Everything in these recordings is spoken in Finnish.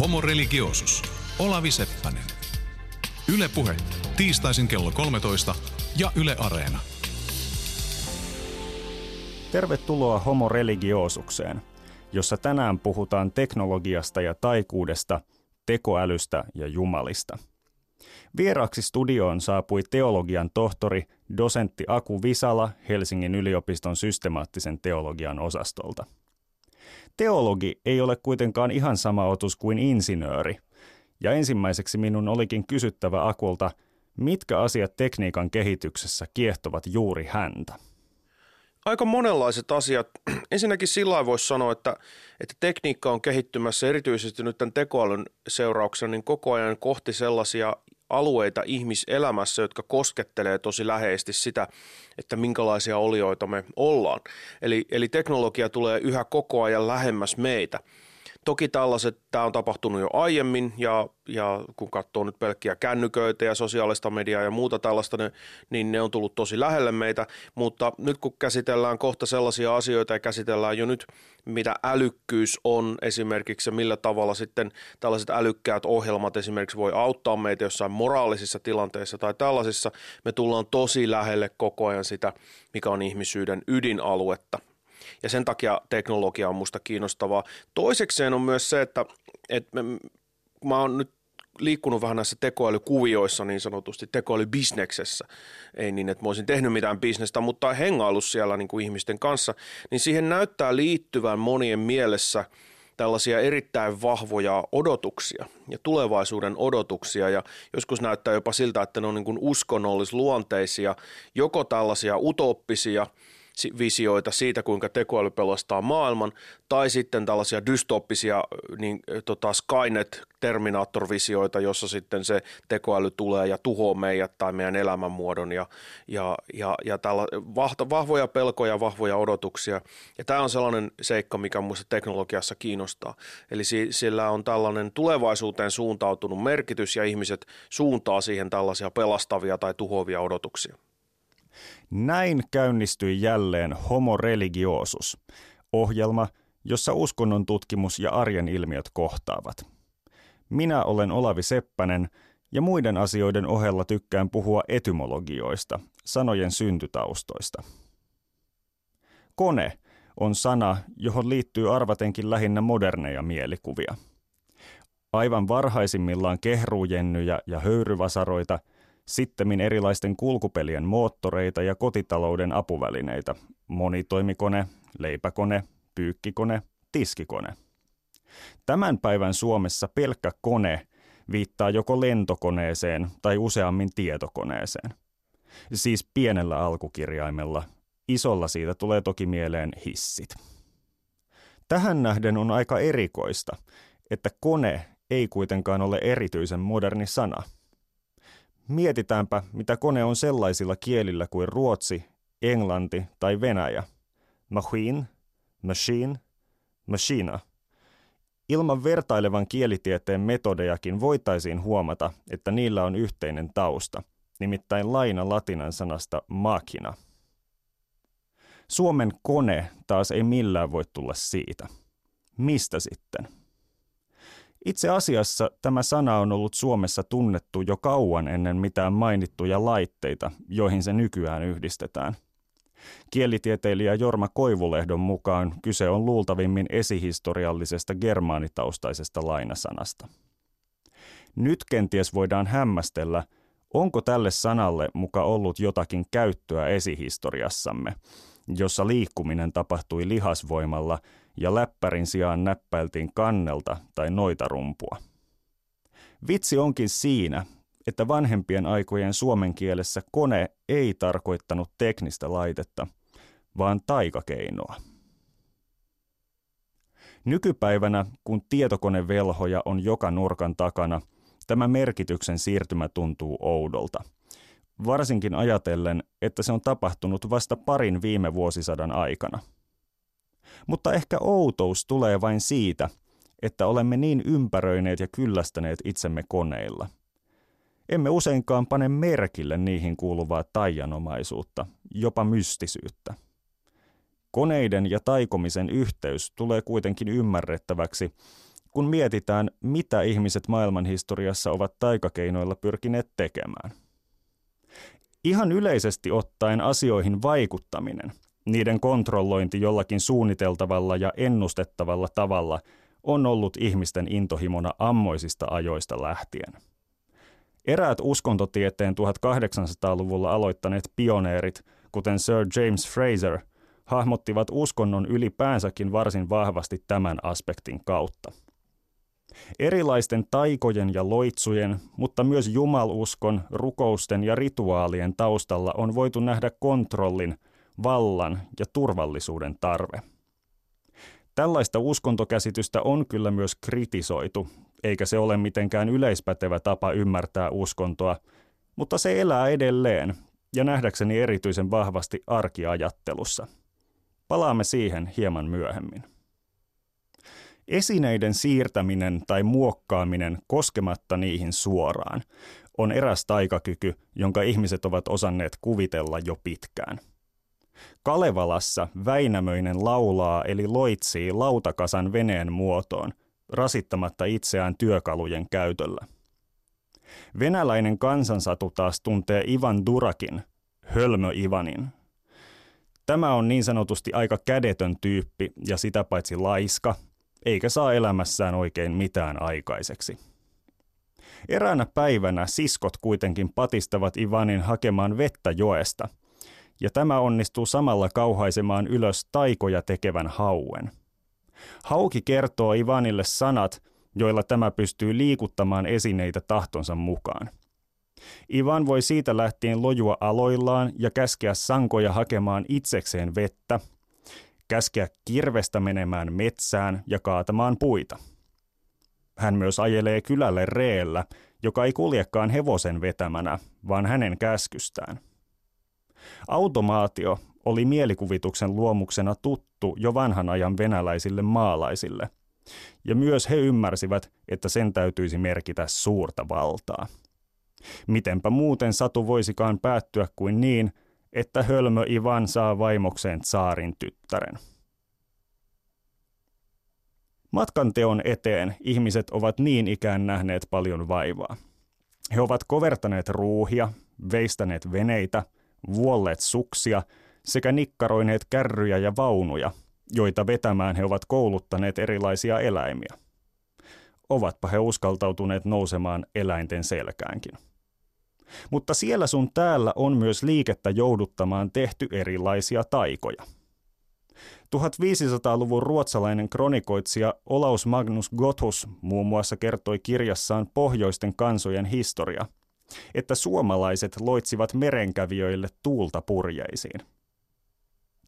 Homo religiosus. Olavi Seppänen. Yle Puhe. Tiistaisin kello 13 ja Yle Areena. Tervetuloa Homo religioosukseen, jossa tänään puhutaan teknologiasta ja taikuudesta, tekoälystä ja jumalista. Vieraaksi studioon saapui teologian tohtori, dosentti Aku Visala Helsingin yliopiston systemaattisen teologian osastolta. Teologi ei ole kuitenkaan ihan sama otus kuin insinööri, ja ensimmäiseksi minun olikin kysyttävä Akulta, mitkä asiat tekniikan kehityksessä kiehtovat juuri häntä aika monenlaiset asiat. Ensinnäkin sillä voisi sanoa, että, että tekniikka on kehittymässä erityisesti nyt tämän tekoälyn seurauksena niin koko ajan kohti sellaisia alueita ihmiselämässä, jotka koskettelee tosi läheisesti sitä, että minkälaisia olioita me ollaan. Eli, eli teknologia tulee yhä koko ajan lähemmäs meitä. Toki tällaiset, tämä on tapahtunut jo aiemmin ja, ja kun katsoo nyt pelkkiä kännyköitä ja sosiaalista mediaa ja muuta tällaista, ne, niin ne on tullut tosi lähelle meitä, mutta nyt kun käsitellään kohta sellaisia asioita ja käsitellään jo nyt, mitä älykkyys on esimerkiksi ja millä tavalla sitten tällaiset älykkäät ohjelmat esimerkiksi voi auttaa meitä jossain moraalisissa tilanteissa tai tällaisissa, me tullaan tosi lähelle koko ajan sitä, mikä on ihmisyyden ydinaluetta ja sen takia teknologia on musta kiinnostavaa. Toisekseen on myös se, että, että me, mä oon nyt liikkunut vähän näissä tekoälykuvioissa niin sanotusti, tekoälybisneksessä. Ei niin, että mä olisin tehnyt mitään bisnestä, mutta hengaillut siellä niin kuin ihmisten kanssa, niin siihen näyttää liittyvän monien mielessä tällaisia erittäin vahvoja odotuksia ja tulevaisuuden odotuksia ja joskus näyttää jopa siltä, että ne on niin kuin uskonnollisluonteisia, joko tällaisia utoppisia – visioita siitä, kuinka tekoäly pelastaa maailman, tai sitten tällaisia dystoppisia niin, tota Skynet Terminator-visioita, jossa sitten se tekoäly tulee ja tuhoaa meidät tai meidän elämänmuodon ja, ja, ja, ja tällä, vahvoja pelkoja, vahvoja odotuksia. Ja tämä on sellainen seikka, mikä minusta teknologiassa kiinnostaa. Eli sillä on tällainen tulevaisuuteen suuntautunut merkitys ja ihmiset suuntaa siihen tällaisia pelastavia tai tuhoavia odotuksia. Näin käynnistyi jälleen Homo religiosus, ohjelma, jossa uskonnon tutkimus ja arjen ilmiöt kohtaavat. Minä olen Olavi Seppänen ja muiden asioiden ohella tykkään puhua etymologioista, sanojen syntytaustoista. Kone on sana, johon liittyy arvatenkin lähinnä moderneja mielikuvia. Aivan varhaisimmillaan kehruujennyjä ja höyryvasaroita – Sittemmin erilaisten kulkupelien moottoreita ja kotitalouden apuvälineitä, monitoimikone, leipäkone, pyykkikone, tiskikone. Tämän päivän Suomessa pelkkä kone viittaa joko lentokoneeseen tai useammin tietokoneeseen. Siis pienellä alkukirjaimella. Isolla siitä tulee toki mieleen hissit. Tähän nähden on aika erikoista, että kone ei kuitenkaan ole erityisen moderni sana – Mietitäänpä, mitä kone on sellaisilla kielillä kuin ruotsi, englanti tai venäjä. Machine, machine, machina. Ilman vertailevan kielitieteen metodejakin voitaisiin huomata, että niillä on yhteinen tausta, nimittäin laina latinan sanasta machina. Suomen kone taas ei millään voi tulla siitä. Mistä sitten? Itse asiassa tämä sana on ollut Suomessa tunnettu jo kauan ennen mitään mainittuja laitteita, joihin se nykyään yhdistetään. Kielitieteilijä Jorma Koivulehdon mukaan kyse on luultavimmin esihistoriallisesta germaanitaustaisesta lainasanasta. Nyt kenties voidaan hämmästellä, onko tälle sanalle muka ollut jotakin käyttöä esihistoriassamme, jossa liikkuminen tapahtui lihasvoimalla – ja läppärin sijaan näppäiltiin kannelta tai noita rumpua. Vitsi onkin siinä, että vanhempien aikojen suomen kielessä kone ei tarkoittanut teknistä laitetta, vaan taikakeinoa. Nykypäivänä, kun tietokonevelhoja on joka nurkan takana, tämä merkityksen siirtymä tuntuu oudolta. Varsinkin ajatellen, että se on tapahtunut vasta parin viime vuosisadan aikana – mutta ehkä outous tulee vain siitä, että olemme niin ympäröineet ja kyllästäneet itsemme koneilla. Emme useinkaan pane merkille niihin kuuluvaa taianomaisuutta, jopa mystisyyttä. Koneiden ja taikomisen yhteys tulee kuitenkin ymmärrettäväksi, kun mietitään, mitä ihmiset maailmanhistoriassa ovat taikakeinoilla pyrkineet tekemään. Ihan yleisesti ottaen asioihin vaikuttaminen, niiden kontrollointi jollakin suunniteltavalla ja ennustettavalla tavalla on ollut ihmisten intohimona ammoisista ajoista lähtien. Eräät uskontotieteen 1800-luvulla aloittaneet pioneerit, kuten Sir James Fraser, hahmottivat uskonnon ylipäänsäkin varsin vahvasti tämän aspektin kautta. Erilaisten taikojen ja loitsujen, mutta myös jumaluskon, rukousten ja rituaalien taustalla on voitu nähdä kontrollin, vallan ja turvallisuuden tarve. Tällaista uskontokäsitystä on kyllä myös kritisoitu, eikä se ole mitenkään yleispätevä tapa ymmärtää uskontoa, mutta se elää edelleen ja nähdäkseni erityisen vahvasti arkiajattelussa. Palaamme siihen hieman myöhemmin. Esineiden siirtäminen tai muokkaaminen koskematta niihin suoraan on eräs taikakyky, jonka ihmiset ovat osanneet kuvitella jo pitkään. Kalevalassa Väinämöinen laulaa eli loitsii lautakasan veneen muotoon, rasittamatta itseään työkalujen käytöllä. Venäläinen kansansatu taas tuntee Ivan Durakin, hölmö Ivanin. Tämä on niin sanotusti aika kädetön tyyppi ja sitä paitsi laiska – eikä saa elämässään oikein mitään aikaiseksi. Eräänä päivänä siskot kuitenkin patistavat Ivanin hakemaan vettä joesta, ja tämä onnistuu samalla kauhaisemaan ylös taikoja tekevän hauen. Hauki kertoo Ivanille sanat, joilla tämä pystyy liikuttamaan esineitä tahtonsa mukaan. Ivan voi siitä lähtien lojua aloillaan ja käskeä sankoja hakemaan itsekseen vettä – käskeä kirvestä menemään metsään ja kaatamaan puita. Hän myös ajelee kylälle reellä, joka ei kuljekaan hevosen vetämänä, vaan hänen käskystään. Automaatio oli mielikuvituksen luomuksena tuttu jo vanhan ajan venäläisille maalaisille, ja myös he ymmärsivät, että sen täytyisi merkitä suurta valtaa. Mitenpä muuten satu voisikaan päättyä kuin niin, että hölmö Ivan saa vaimokseen saarin tyttären. Matkan teon eteen ihmiset ovat niin ikään nähneet paljon vaivaa. He ovat kovertaneet ruuhia, veistäneet veneitä, vuolleet suksia sekä nikkaroineet kärryjä ja vaunuja, joita vetämään he ovat kouluttaneet erilaisia eläimiä. Ovatpa he uskaltautuneet nousemaan eläinten selkäänkin. Mutta siellä sun täällä on myös liikettä jouduttamaan tehty erilaisia taikoja. 1500-luvun ruotsalainen kronikoitsija Olaus Magnus Gothus muun muassa kertoi kirjassaan Pohjoisten kansojen historia, että suomalaiset loitsivat merenkävijöille tuulta purjeisiin.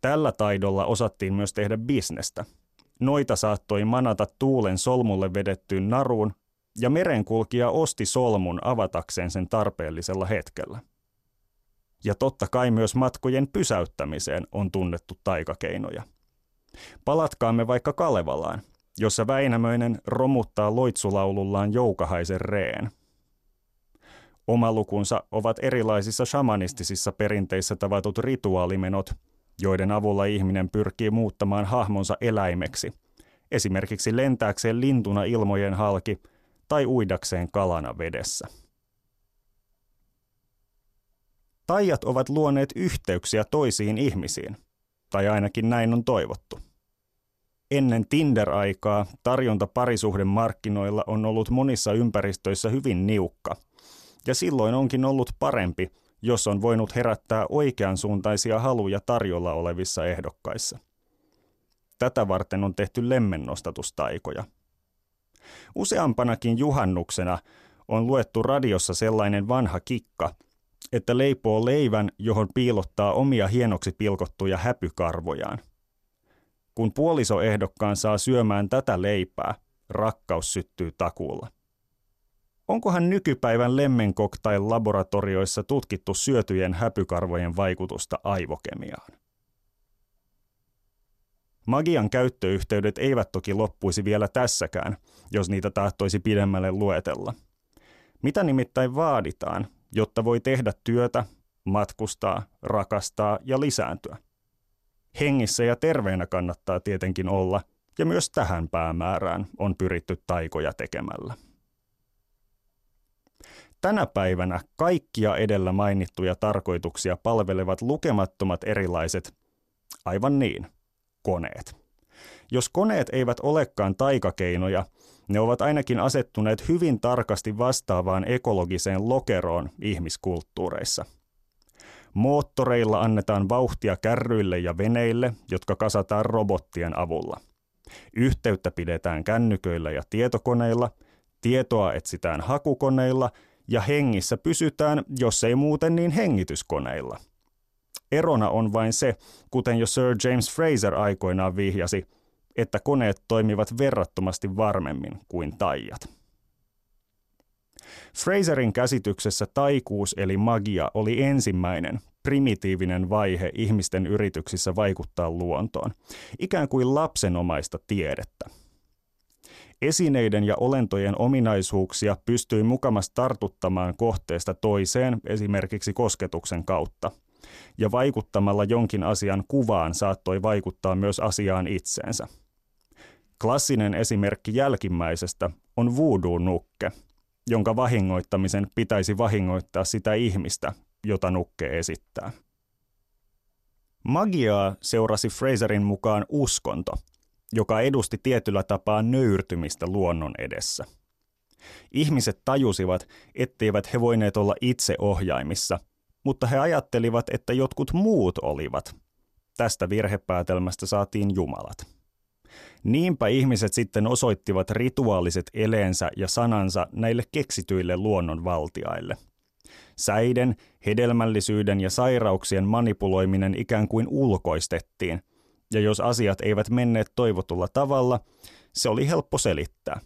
Tällä taidolla osattiin myös tehdä bisnestä. Noita saattoi manata tuulen solmulle vedettyyn naruun ja merenkulkija osti solmun avatakseen sen tarpeellisella hetkellä. Ja totta kai myös matkojen pysäyttämiseen on tunnettu taikakeinoja. Palatkaamme vaikka Kalevalaan, jossa Väinämöinen romuttaa loitsulaulullaan joukahaisen reen. Oma lukunsa ovat erilaisissa shamanistisissa perinteissä tavatut rituaalimenot, joiden avulla ihminen pyrkii muuttamaan hahmonsa eläimeksi, esimerkiksi lentääkseen lintuna ilmojen halki – tai uidakseen kalana vedessä. Taijat ovat luoneet yhteyksiä toisiin ihmisiin, tai ainakin näin on toivottu. Ennen Tinder-aikaa tarjonta parisuhden markkinoilla on ollut monissa ympäristöissä hyvin niukka, ja silloin onkin ollut parempi, jos on voinut herättää oikeansuuntaisia haluja tarjolla olevissa ehdokkaissa. Tätä varten on tehty lemmennostatustaikoja – Useampanakin juhannuksena on luettu radiossa sellainen vanha kikka, että leipoo leivän, johon piilottaa omia hienoksi pilkottuja häpykarvojaan. Kun puolisoehdokkaan saa syömään tätä leipää, rakkaus syttyy takuulla. Onkohan nykypäivän lemmenkoktail-laboratorioissa tutkittu syötyjen häpykarvojen vaikutusta aivokemiaan? Magian käyttöyhteydet eivät toki loppuisi vielä tässäkään, jos niitä tahtoisi pidemmälle luetella. Mitä nimittäin vaaditaan, jotta voi tehdä työtä, matkustaa, rakastaa ja lisääntyä? Hengissä ja terveenä kannattaa tietenkin olla, Ja myös tähän päämäärään on pyritty taikoja tekemällä. Tänä päivänä kaikkia edellä mainittuja tarkoituksia palvelevat lukemattomat erilaiset, aivan niin, koneet. Jos koneet eivät olekaan taikakeinoja, ne ovat ainakin asettuneet hyvin tarkasti vastaavaan ekologiseen lokeroon ihmiskulttuureissa. Moottoreilla annetaan vauhtia kärryille ja veneille, jotka kasataan robottien avulla. Yhteyttä pidetään kännyköillä ja tietokoneilla, tietoa etsitään hakukoneilla ja hengissä pysytään, jos ei muuten niin hengityskoneilla. Erona on vain se, kuten jo Sir James Fraser aikoinaan vihjasi, että koneet toimivat verrattomasti varmemmin kuin taijat. Fraserin käsityksessä taikuus eli magia oli ensimmäinen, primitiivinen vaihe ihmisten yrityksissä vaikuttaa luontoon, ikään kuin lapsenomaista tiedettä. Esineiden ja olentojen ominaisuuksia pystyi mukamas tartuttamaan kohteesta toiseen esimerkiksi kosketuksen kautta, ja vaikuttamalla jonkin asian kuvaan saattoi vaikuttaa myös asiaan itseensä – Klassinen esimerkki jälkimmäisestä on voodoo-nukke, jonka vahingoittamisen pitäisi vahingoittaa sitä ihmistä, jota nukke esittää. Magiaa seurasi Fraserin mukaan uskonto, joka edusti tietyllä tapaa nöyrtymistä luonnon edessä. Ihmiset tajusivat, etteivät he voineet olla itse ohjaimissa, mutta he ajattelivat, että jotkut muut olivat. Tästä virhepäätelmästä saatiin jumalat. Niinpä ihmiset sitten osoittivat rituaaliset eleensä ja sanansa näille keksityille luonnonvaltiaille. Säiden, hedelmällisyyden ja sairauksien manipuloiminen ikään kuin ulkoistettiin, ja jos asiat eivät menneet toivotulla tavalla, se oli helppo selittää.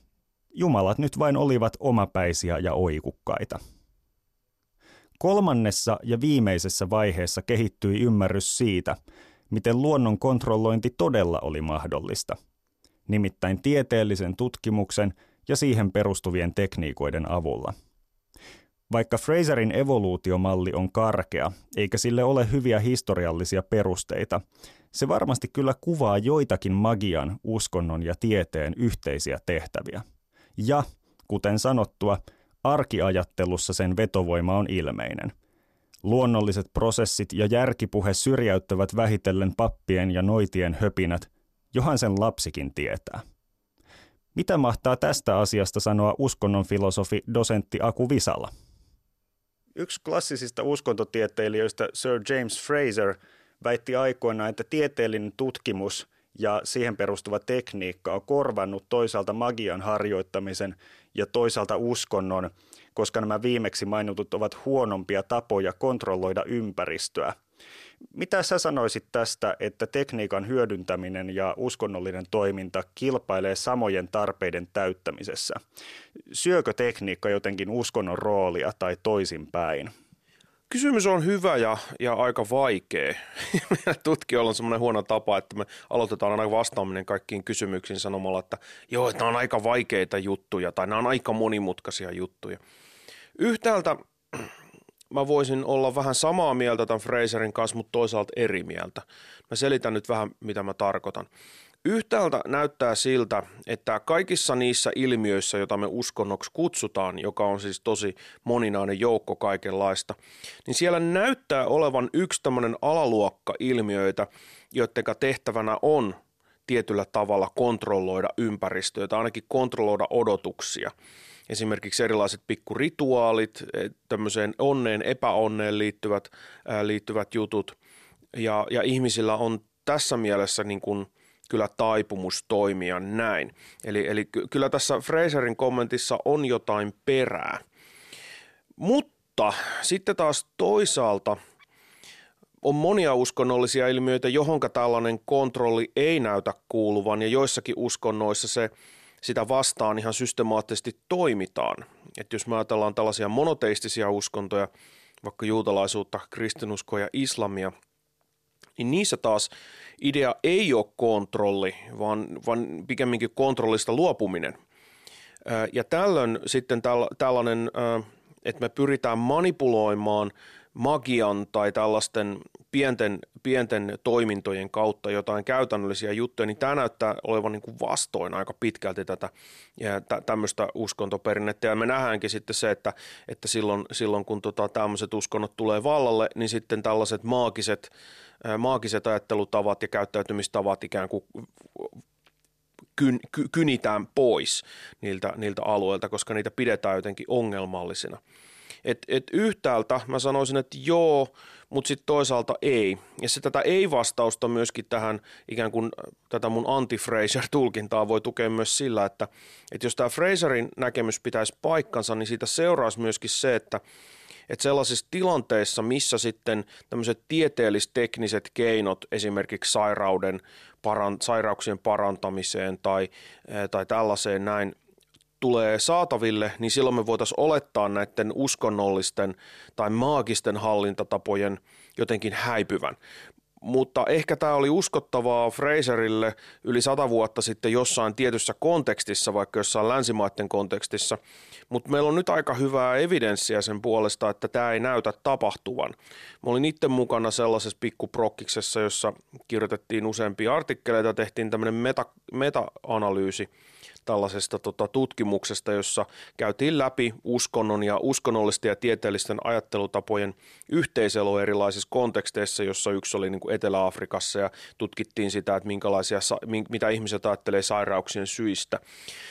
Jumalat nyt vain olivat omapäisiä ja oikukkaita. Kolmannessa ja viimeisessä vaiheessa kehittyi ymmärrys siitä, miten luonnon kontrollointi todella oli mahdollista – nimittäin tieteellisen tutkimuksen ja siihen perustuvien tekniikoiden avulla. Vaikka Fraserin evoluutiomalli on karkea, eikä sille ole hyviä historiallisia perusteita, se varmasti kyllä kuvaa joitakin magian, uskonnon ja tieteen yhteisiä tehtäviä. Ja, kuten sanottua, arkiajattelussa sen vetovoima on ilmeinen. Luonnolliset prosessit ja järkipuhe syrjäyttävät vähitellen pappien ja noitien höpinät Johan sen lapsikin tietää. Mitä mahtaa tästä asiasta sanoa uskonnon filosofi dosentti Aku Visala? Yksi klassisista uskontotieteilijöistä Sir James Fraser väitti aikoinaan, että tieteellinen tutkimus ja siihen perustuva tekniikka on korvannut toisaalta magian harjoittamisen ja toisaalta uskonnon, koska nämä viimeksi mainitut ovat huonompia tapoja kontrolloida ympäristöä – mitä sä sanoisit tästä, että tekniikan hyödyntäminen ja uskonnollinen toiminta kilpailee samojen tarpeiden täyttämisessä? Syökö tekniikka jotenkin uskonnon roolia tai toisinpäin? Kysymys on hyvä ja, ja aika vaikea. Meillä tutkijoilla on semmoinen huono tapa, että me aloitetaan aina vastaaminen kaikkiin kysymyksiin sanomalla, että joo, että nämä on aika vaikeita juttuja tai nämä on aika monimutkaisia juttuja. Yhtäältä mä voisin olla vähän samaa mieltä tämän Fraserin kanssa, mutta toisaalta eri mieltä. Mä selitän nyt vähän, mitä mä tarkoitan. Yhtäältä näyttää siltä, että kaikissa niissä ilmiöissä, joita me uskonnoksi kutsutaan, joka on siis tosi moninainen joukko kaikenlaista, niin siellä näyttää olevan yksi tämmöinen alaluokka ilmiöitä, joiden tehtävänä on tietyllä tavalla kontrolloida ympäristöä tai ainakin kontrolloida odotuksia – esimerkiksi erilaiset pikkurituaalit, e, tämmöiseen onneen, epäonneen liittyvät, ää, liittyvät jutut. Ja, ja ihmisillä on tässä mielessä niin kuin kyllä taipumus toimia näin. Eli, eli kyllä tässä Fraserin kommentissa on jotain perää. Mutta sitten taas toisaalta on monia uskonnollisia ilmiöitä, johonka tällainen kontrolli ei näytä kuuluvan ja joissakin uskonnoissa se – sitä vastaan ihan systemaattisesti toimitaan. Että jos me ajatellaan tällaisia monoteistisia uskontoja, vaikka juutalaisuutta, kristinuskoa ja islamia, niin niissä taas idea ei ole kontrolli, vaan, vaan pikemminkin kontrollista luopuminen. Ja tällöin sitten tällainen, että me pyritään manipuloimaan magian tai tällaisten pienten, pienten toimintojen kautta jotain käytännöllisiä juttuja, niin tämä näyttää olevan niin kuin vastoin aika pitkälti tätä tämmöistä uskontoperinnettä. Ja me nähdäänkin sitten se, että, että silloin, silloin kun tota, tämmöiset uskonnot tulee vallalle, niin sitten tällaiset maagiset, maagiset ajattelutavat ja käyttäytymistavat ikään kuin kyn, ky, kynitään pois niiltä, niiltä alueilta, koska niitä pidetään jotenkin ongelmallisina. Et, et yhtäältä mä sanoisin, että joo, mutta sitten toisaalta ei. Ja se tätä ei-vastausta myöskin tähän ikään kuin tätä mun anti-Fraser-tulkintaa voi tukea myös sillä, että, että jos tämä Fraserin näkemys pitäisi paikkansa, niin siitä seuraisi myöskin se, että että sellaisissa tilanteissa, missä sitten tämmöiset tieteellis-tekniset keinot esimerkiksi sairauden, paran, sairauksien parantamiseen tai, tai tällaiseen näin tulee saataville, niin silloin me voitaisiin olettaa näiden uskonnollisten tai maagisten hallintatapojen jotenkin häipyvän. Mutta ehkä tämä oli uskottavaa Fraserille yli sata vuotta sitten jossain tietyssä kontekstissa, vaikka jossain länsimaiden kontekstissa. Mutta meillä on nyt aika hyvää evidenssiä sen puolesta, että tämä ei näytä tapahtuvan. Mä olin itse mukana sellaisessa pikkuprokkiksessa, jossa kirjoitettiin useampia artikkeleita, tehtiin tämmöinen meta, meta-analyysi tällaisesta tota, tutkimuksesta, jossa käytiin läpi uskonnon ja uskonnollisten ja tieteellisten ajattelutapojen yhteiselo erilaisissa konteksteissa, jossa yksi oli niin kuin Etelä-Afrikassa ja tutkittiin sitä, että minkälaisia, mitä ihmiset ajattelee sairauksien syistä.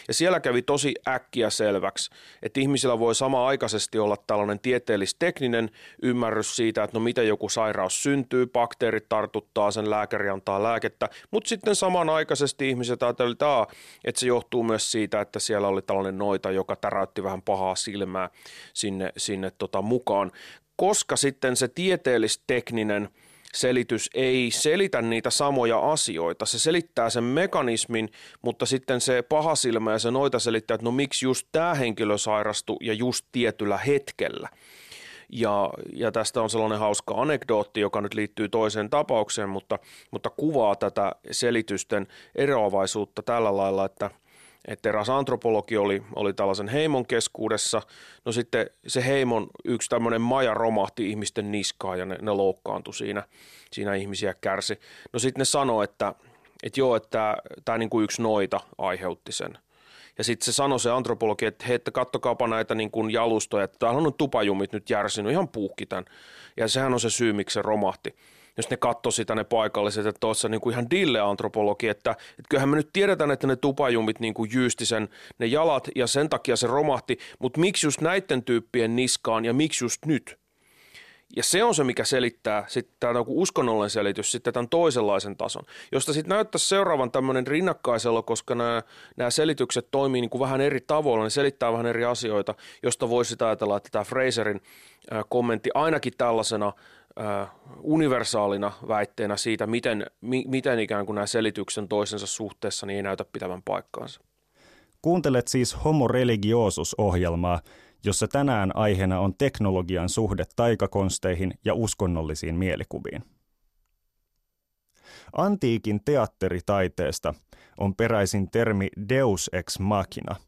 Ja siellä kävi tosi äkkiä selväksi, että ihmisillä voi sama-aikaisesti olla tällainen tieteellis-tekninen ymmärrys siitä, että no miten joku sairaus syntyy, bakteerit tartuttaa sen, lääkäri antaa lääkettä, mutta sitten samanaikaisesti ihmiset ajattelevat, että se johtuu myös siitä, että siellä oli tällainen noita, joka täräytti vähän pahaa silmää sinne, sinne tota mukaan, koska sitten se tieteellis-tekninen selitys ei selitä niitä samoja asioita. Se selittää sen mekanismin, mutta sitten se paha silmä ja se noita selittää, että no miksi just tämä henkilö sairastui ja just tietyllä hetkellä. Ja, ja tästä on sellainen hauska anekdootti, joka nyt liittyy toiseen tapaukseen, mutta, mutta kuvaa tätä selitysten eroavaisuutta tällä lailla, että – että eräs antropologi oli, oli tällaisen heimon keskuudessa. No sitten se heimon yksi tämmöinen maja romahti ihmisten niskaan ja ne, ne loukkaantui siinä, siinä ihmisiä kärsi. No sitten ne sanoi, että, että joo, että tämä niin kuin yksi noita aiheutti sen. Ja sitten se sanoi se antropologi, että hei, että kattokaapa näitä niin kuin jalustoja, että täällä on tupajumit nyt järsinyt ihan puukki tämän. Ja sehän on se syy, miksi se romahti jos ne katsoi sitä ne paikalliset, että tuossa niin kuin ihan dille-antropologi, että, että kyllähän me nyt tiedetään, että ne tupajumit niin kuin jyysti sen ne jalat ja sen takia se romahti, mutta miksi just näiden tyyppien niskaan ja miksi just nyt? Ja se on se, mikä selittää sitten tämä uskonnollinen selitys sitten tämän toisenlaisen tason, josta sitten näyttäisi seuraavan tämmöinen rinnakkaisella, koska nämä, nämä selitykset toimii niin kuin vähän eri tavoilla, ne selittää vähän eri asioita, josta voisi ajatella, että tämä Fraserin kommentti ainakin tällaisena universaalina väitteenä siitä, miten, mi, miten ikään kuin nämä selityksen toisensa suhteessa niin ei näytä pitävän paikkaansa. Kuuntelet siis Homo Religiosus-ohjelmaa, jossa tänään aiheena on teknologian suhde taikakonsteihin ja uskonnollisiin mielikuviin. Antiikin teatteritaiteesta on peräisin termi deus ex machina –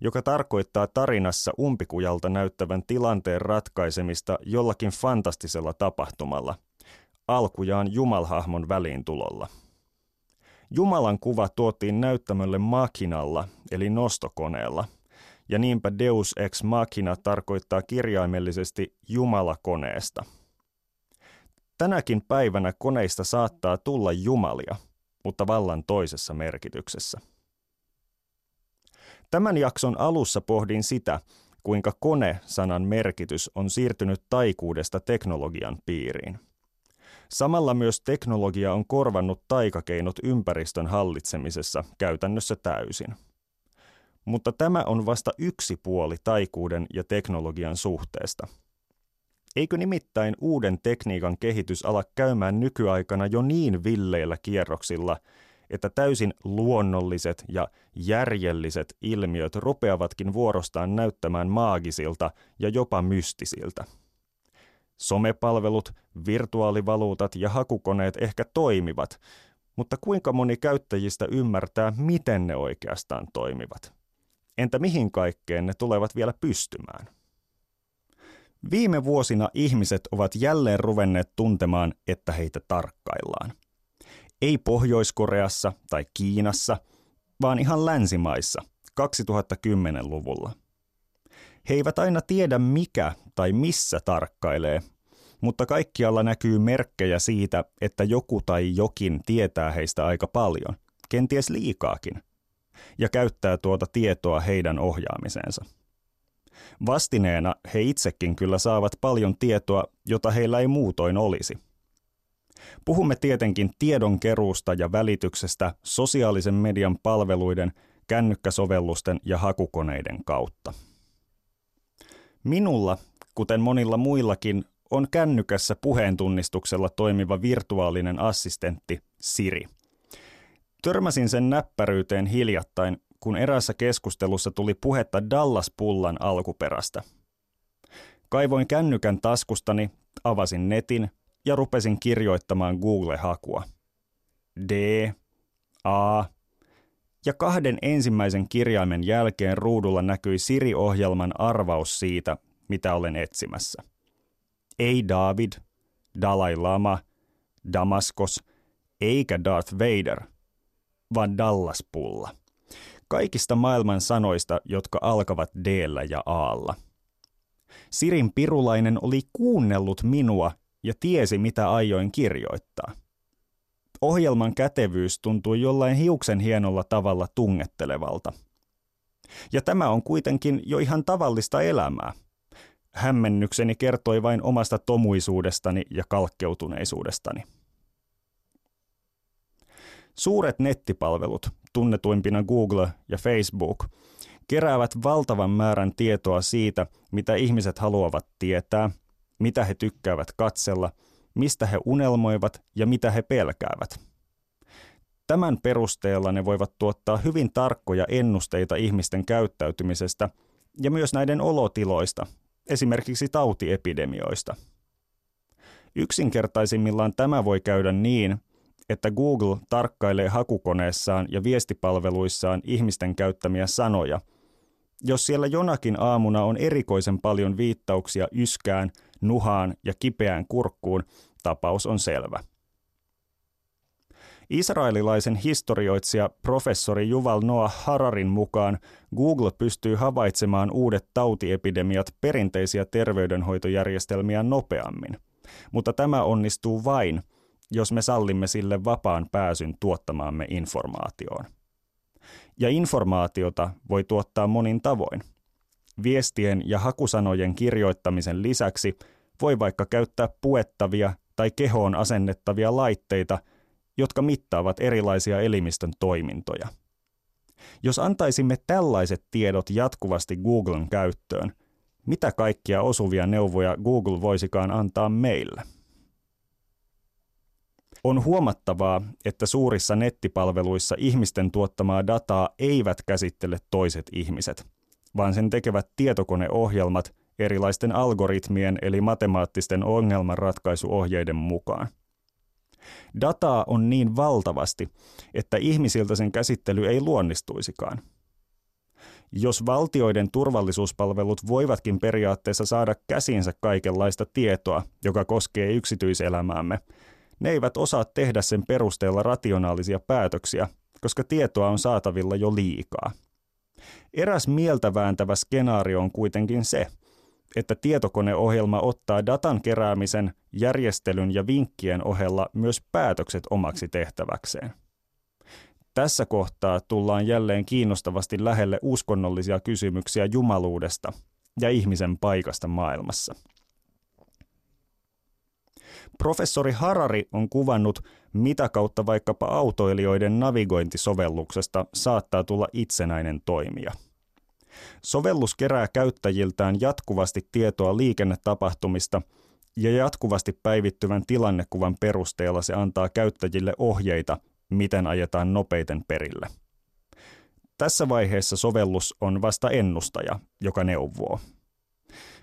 joka tarkoittaa tarinassa umpikujalta näyttävän tilanteen ratkaisemista jollakin fantastisella tapahtumalla, alkujaan Jumalhahmon väliintulolla. Jumalan kuva tuotiin näyttämölle makinalla, eli nostokoneella, ja niinpä Deus ex machina tarkoittaa kirjaimellisesti Jumalakoneesta. Tänäkin päivänä koneista saattaa tulla jumalia, mutta vallan toisessa merkityksessä. Tämän jakson alussa pohdin sitä, kuinka kone-sanan merkitys on siirtynyt taikuudesta teknologian piiriin. Samalla myös teknologia on korvannut taikakeinot ympäristön hallitsemisessa käytännössä täysin. Mutta tämä on vasta yksi puoli taikuuden ja teknologian suhteesta. Eikö nimittäin uuden tekniikan kehitys ala käymään nykyaikana jo niin villeillä kierroksilla, että täysin luonnolliset ja järjelliset ilmiöt rupeavatkin vuorostaan näyttämään maagisilta ja jopa mystisiltä. Somepalvelut, virtuaalivaluutat ja hakukoneet ehkä toimivat, mutta kuinka moni käyttäjistä ymmärtää, miten ne oikeastaan toimivat? Entä mihin kaikkeen ne tulevat vielä pystymään? Viime vuosina ihmiset ovat jälleen ruvenneet tuntemaan, että heitä tarkkaillaan. Ei Pohjois-Koreassa tai Kiinassa, vaan ihan länsimaissa 2010-luvulla. He eivät aina tiedä mikä tai missä tarkkailee, mutta kaikkialla näkyy merkkejä siitä, että joku tai jokin tietää heistä aika paljon, kenties liikaakin, ja käyttää tuota tietoa heidän ohjaamiseensa. Vastineena he itsekin kyllä saavat paljon tietoa, jota heillä ei muutoin olisi. Puhumme tietenkin tiedonkeruusta ja välityksestä sosiaalisen median palveluiden, kännykkäsovellusten ja hakukoneiden kautta. Minulla, kuten monilla muillakin, on kännykässä puheentunnistuksella toimiva virtuaalinen assistentti Siri. Törmäsin sen näppäryyteen hiljattain, kun erässä keskustelussa tuli puhetta Dallas-pullan alkuperästä. Kaivoin kännykän taskustani, avasin netin ja rupesin kirjoittamaan Google-hakua. D, A, ja kahden ensimmäisen kirjaimen jälkeen ruudulla näkyi Siri-ohjelman arvaus siitä, mitä olen etsimässä. Ei David, Dalai Lama, Damaskos, eikä Darth Vader, vaan Dallas-pulla kaikista maailman sanoista, jotka alkavat d ja aalla. Sirin pirulainen oli kuunnellut minua ja tiesi, mitä aioin kirjoittaa. Ohjelman kätevyys tuntui jollain hiuksen hienolla tavalla tungettelevalta. Ja tämä on kuitenkin jo ihan tavallista elämää. Hämmennykseni kertoi vain omasta tomuisuudestani ja kalkkeutuneisuudestani. Suuret nettipalvelut, tunnetuimpina Google ja Facebook, keräävät valtavan määrän tietoa siitä, mitä ihmiset haluavat tietää, mitä he tykkäävät katsella, mistä he unelmoivat ja mitä he pelkäävät. Tämän perusteella ne voivat tuottaa hyvin tarkkoja ennusteita ihmisten käyttäytymisestä ja myös näiden olotiloista, esimerkiksi tautiepidemioista. Yksinkertaisimmillaan tämä voi käydä niin, että Google tarkkailee hakukoneessaan ja viestipalveluissaan ihmisten käyttämiä sanoja. Jos siellä jonakin aamuna on erikoisen paljon viittauksia yskään, nuhaan ja kipeään kurkkuun, tapaus on selvä. Israelilaisen historioitsija professori Juval Noah Hararin mukaan Google pystyy havaitsemaan uudet tautiepidemiat perinteisiä terveydenhoitojärjestelmiä nopeammin. Mutta tämä onnistuu vain – jos me sallimme sille vapaan pääsyn tuottamaamme informaatioon. Ja informaatiota voi tuottaa monin tavoin. Viestien ja hakusanojen kirjoittamisen lisäksi voi vaikka käyttää puettavia tai kehoon asennettavia laitteita, jotka mittaavat erilaisia elimistön toimintoja. Jos antaisimme tällaiset tiedot jatkuvasti Googlen käyttöön, mitä kaikkia osuvia neuvoja Google voisikaan antaa meille? On huomattavaa, että suurissa nettipalveluissa ihmisten tuottamaa dataa eivät käsittele toiset ihmiset, vaan sen tekevät tietokoneohjelmat erilaisten algoritmien eli matemaattisten ongelmanratkaisuohjeiden mukaan. Dataa on niin valtavasti, että ihmisiltä sen käsittely ei luonnistuisikaan. Jos valtioiden turvallisuuspalvelut voivatkin periaatteessa saada käsinsä kaikenlaista tietoa, joka koskee yksityiselämäämme, ne eivät osaa tehdä sen perusteella rationaalisia päätöksiä, koska tietoa on saatavilla jo liikaa. Eräs mieltä vääntävä skenaario on kuitenkin se, että tietokoneohjelma ottaa datan keräämisen, järjestelyn ja vinkkien ohella myös päätökset omaksi tehtäväkseen. Tässä kohtaa tullaan jälleen kiinnostavasti lähelle uskonnollisia kysymyksiä jumaluudesta ja ihmisen paikasta maailmassa. Professori Harari on kuvannut, mitä kautta vaikkapa autoilijoiden navigointisovelluksesta saattaa tulla itsenäinen toimija. Sovellus kerää käyttäjiltään jatkuvasti tietoa liikennetapahtumista ja jatkuvasti päivittyvän tilannekuvan perusteella se antaa käyttäjille ohjeita, miten ajetaan nopeiten perille. Tässä vaiheessa sovellus on vasta ennustaja, joka neuvoo.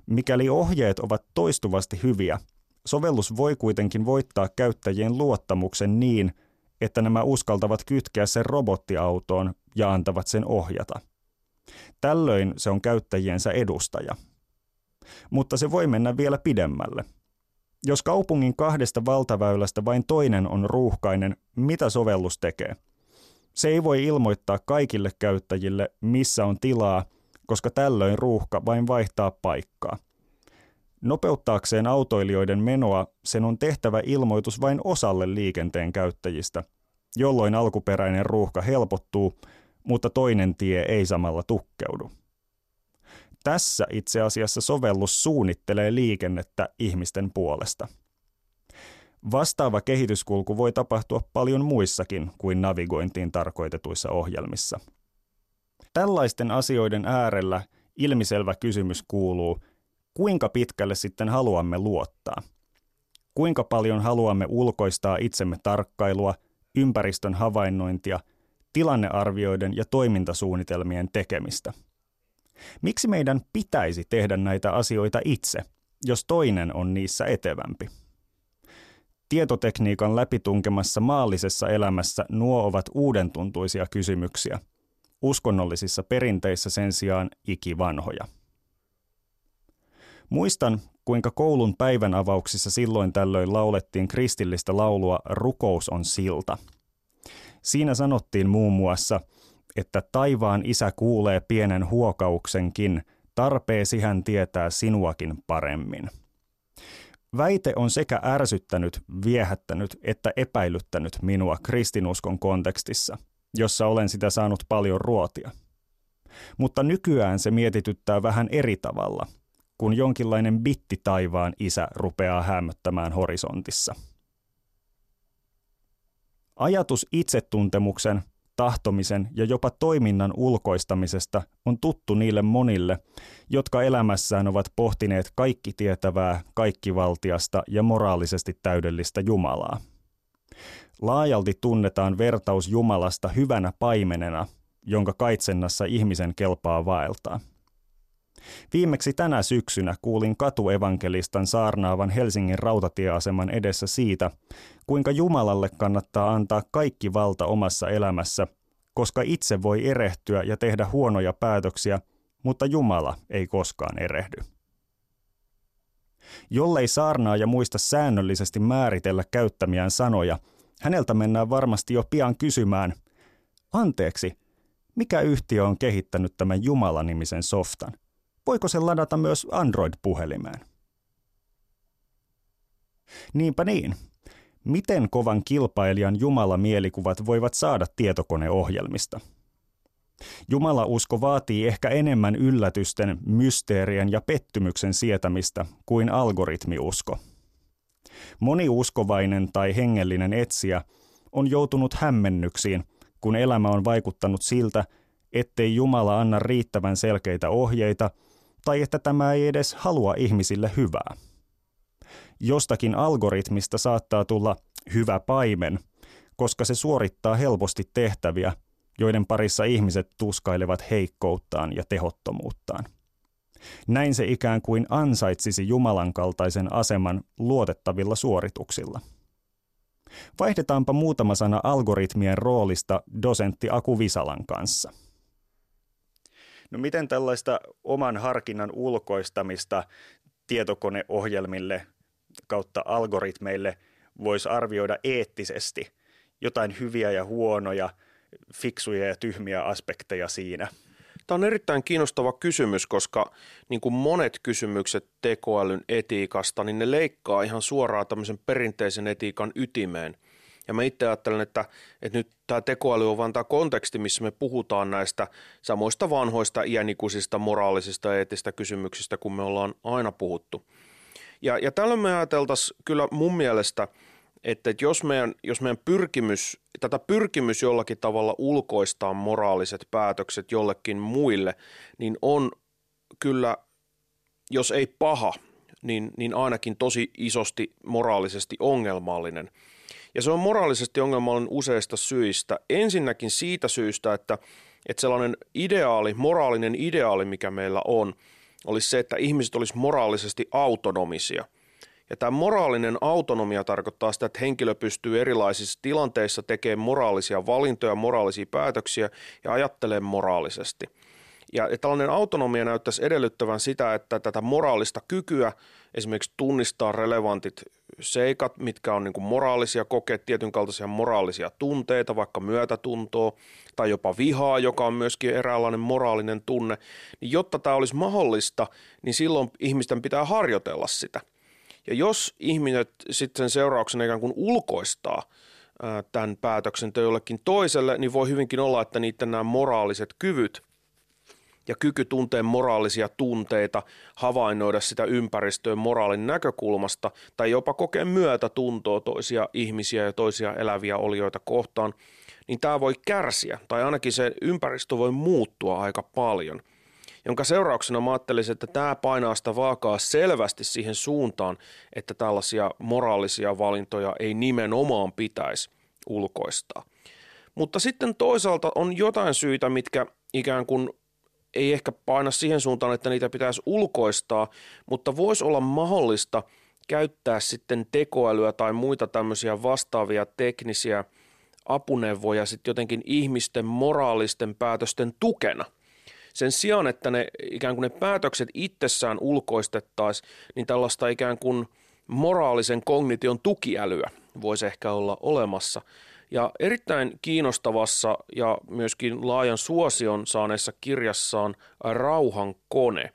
Mikäli ohjeet ovat toistuvasti hyviä, Sovellus voi kuitenkin voittaa käyttäjien luottamuksen niin, että nämä uskaltavat kytkeä sen robottiautoon ja antavat sen ohjata. Tällöin se on käyttäjiensä edustaja. Mutta se voi mennä vielä pidemmälle. Jos kaupungin kahdesta valtaväylästä vain toinen on ruuhkainen, mitä sovellus tekee? Se ei voi ilmoittaa kaikille käyttäjille, missä on tilaa, koska tällöin ruuhka vain vaihtaa paikkaa. Nopeuttaakseen autoilijoiden menoa sen on tehtävä ilmoitus vain osalle liikenteen käyttäjistä, jolloin alkuperäinen ruuhka helpottuu, mutta toinen tie ei samalla tukkeudu. Tässä itse asiassa sovellus suunnittelee liikennettä ihmisten puolesta. Vastaava kehityskulku voi tapahtua paljon muissakin kuin navigointiin tarkoitetuissa ohjelmissa. Tällaisten asioiden äärellä ilmiselvä kysymys kuuluu, kuinka pitkälle sitten haluamme luottaa? Kuinka paljon haluamme ulkoistaa itsemme tarkkailua, ympäristön havainnointia, tilannearvioiden ja toimintasuunnitelmien tekemistä? Miksi meidän pitäisi tehdä näitä asioita itse, jos toinen on niissä etevämpi? Tietotekniikan läpitunkemassa maallisessa elämässä nuo ovat uudentuntuisia kysymyksiä, uskonnollisissa perinteissä sen sijaan ikivanhoja. Muistan, kuinka koulun päivän avauksissa silloin tällöin laulettiin kristillistä laulua Rukous on silta. Siinä sanottiin muun muassa, että taivaan isä kuulee pienen huokauksenkin, tarpeesi hän tietää sinuakin paremmin. Väite on sekä ärsyttänyt, viehättänyt että epäilyttänyt minua kristinuskon kontekstissa, jossa olen sitä saanut paljon ruotia. Mutta nykyään se mietityttää vähän eri tavalla – kun jonkinlainen bitti taivaan isä rupeaa hämöttämään horisontissa. Ajatus itsetuntemuksen, tahtomisen ja jopa toiminnan ulkoistamisesta on tuttu niille monille, jotka elämässään ovat pohtineet kaikki tietävää, kaikkivaltiasta ja moraalisesti täydellistä Jumalaa. Laajalti tunnetaan vertaus Jumalasta hyvänä paimenena, jonka kaitsennassa ihmisen kelpaa vaeltaa – Viimeksi tänä syksynä kuulin katuevankelistan saarnaavan Helsingin rautatieaseman edessä siitä, kuinka Jumalalle kannattaa antaa kaikki valta omassa elämässä, koska itse voi erehtyä ja tehdä huonoja päätöksiä, mutta Jumala ei koskaan erehdy. Jollei saarnaaja muista säännöllisesti määritellä käyttämiään sanoja, häneltä mennään varmasti jo pian kysymään, anteeksi, mikä yhtiö on kehittänyt tämän Jumala-nimisen softan? Voiko se ladata myös Android-puhelimeen? Niinpä niin. Miten kovan kilpailijan Jumala-mielikuvat voivat saada tietokoneohjelmista? Jumala-usko vaatii ehkä enemmän yllätysten, mysteerien ja pettymyksen sietämistä kuin algoritmiusko. Moni uskovainen tai hengellinen etsijä on joutunut hämmennyksiin, kun elämä on vaikuttanut siltä, ettei Jumala anna riittävän selkeitä ohjeita – tai että tämä ei edes halua ihmisille hyvää. Jostakin algoritmista saattaa tulla hyvä paimen, koska se suorittaa helposti tehtäviä, joiden parissa ihmiset tuskailevat heikkouttaan ja tehottomuuttaan. Näin se ikään kuin ansaitsisi Jumalan kaltaisen aseman luotettavilla suorituksilla. Vaihdetaanpa muutama sana algoritmien roolista dosentti Aku Visalan kanssa – No miten tällaista oman harkinnan ulkoistamista tietokoneohjelmille kautta algoritmeille voisi arvioida eettisesti? Jotain hyviä ja huonoja, fiksuja ja tyhmiä aspekteja siinä. Tämä on erittäin kiinnostava kysymys, koska niin kuin monet kysymykset tekoälyn etiikasta, niin ne leikkaa ihan suoraan tämmöisen perinteisen etiikan ytimeen – ja mä itse ajattelen, että, että nyt tämä tekoäly on vain tämä konteksti, missä me puhutaan näistä samoista vanhoista iänikuisista moraalisista ja eettistä kysymyksistä, kun me ollaan aina puhuttu. Ja, ja tällöin me ajateltaisiin kyllä mun mielestä, että, että jos, meidän, jos meidän pyrkimys, tätä pyrkimys jollakin tavalla ulkoistaa moraaliset päätökset jollekin muille, niin on kyllä, jos ei paha, niin, niin ainakin tosi isosti moraalisesti ongelmallinen – ja se on moraalisesti ongelmallinen useista syistä. Ensinnäkin siitä syystä, että, että sellainen ideaali, moraalinen ideaali, mikä meillä on, olisi se, että ihmiset olisi moraalisesti autonomisia. Ja tämä moraalinen autonomia tarkoittaa sitä, että henkilö pystyy erilaisissa tilanteissa tekemään moraalisia valintoja, moraalisia päätöksiä ja ajattelemaan moraalisesti. Ja tällainen autonomia näyttäisi edellyttävän sitä, että tätä moraalista kykyä, esimerkiksi tunnistaa relevantit seikat, mitkä on niin kuin moraalisia kokeet, tietyn kaltaisia moraalisia tunteita, vaikka myötätuntoa tai jopa vihaa, joka on myöskin eräänlainen moraalinen tunne, niin jotta tämä olisi mahdollista, niin silloin ihmisten pitää harjoitella sitä. Ja jos ihmiset sitten sen seurauksena ikään kuin ulkoistaa tämän päätöksenteon jollekin toiselle, niin voi hyvinkin olla, että niiden nämä moraaliset kyvyt ja kyky tuntea moraalisia tunteita, havainnoida sitä ympäristöä moraalin näkökulmasta tai jopa kokea myötätuntoa toisia ihmisiä ja toisia eläviä olioita kohtaan, niin tämä voi kärsiä tai ainakin se ympäristö voi muuttua aika paljon – jonka seurauksena mä ajattelisin, että tämä painaa sitä vaakaa selvästi siihen suuntaan, että tällaisia moraalisia valintoja ei nimenomaan pitäisi ulkoistaa. Mutta sitten toisaalta on jotain syitä, mitkä ikään kuin ei ehkä paina siihen suuntaan, että niitä pitäisi ulkoistaa, mutta voisi olla mahdollista käyttää sitten tekoälyä tai muita tämmöisiä vastaavia teknisiä apuneuvoja sitten jotenkin ihmisten moraalisten päätösten tukena – sen sijaan, että ne ikään kuin ne päätökset itsessään ulkoistettaisiin, niin tällaista ikään kuin moraalisen kognition tukiälyä voisi ehkä olla olemassa. Ja erittäin kiinnostavassa ja myöskin laajan suosion saaneessa kirjassaan Rauhan kone.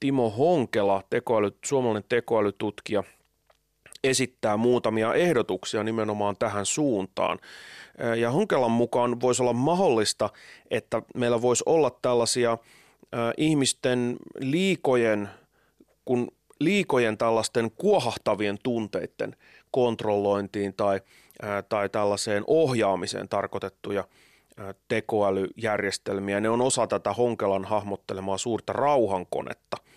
Timo Honkela, tekoäly, suomalainen tekoälytutkija, esittää muutamia ehdotuksia nimenomaan tähän suuntaan. Ja Honkelan mukaan voisi olla mahdollista, että meillä voisi olla tällaisia ihmisten liikojen, kun liikojen tällaisten kuohahtavien tunteiden kontrollointiin tai, tai tällaiseen ohjaamiseen tarkoitettuja tekoälyjärjestelmiä. Ne on osa tätä Honkelan hahmottelemaa suurta rauhankonetta –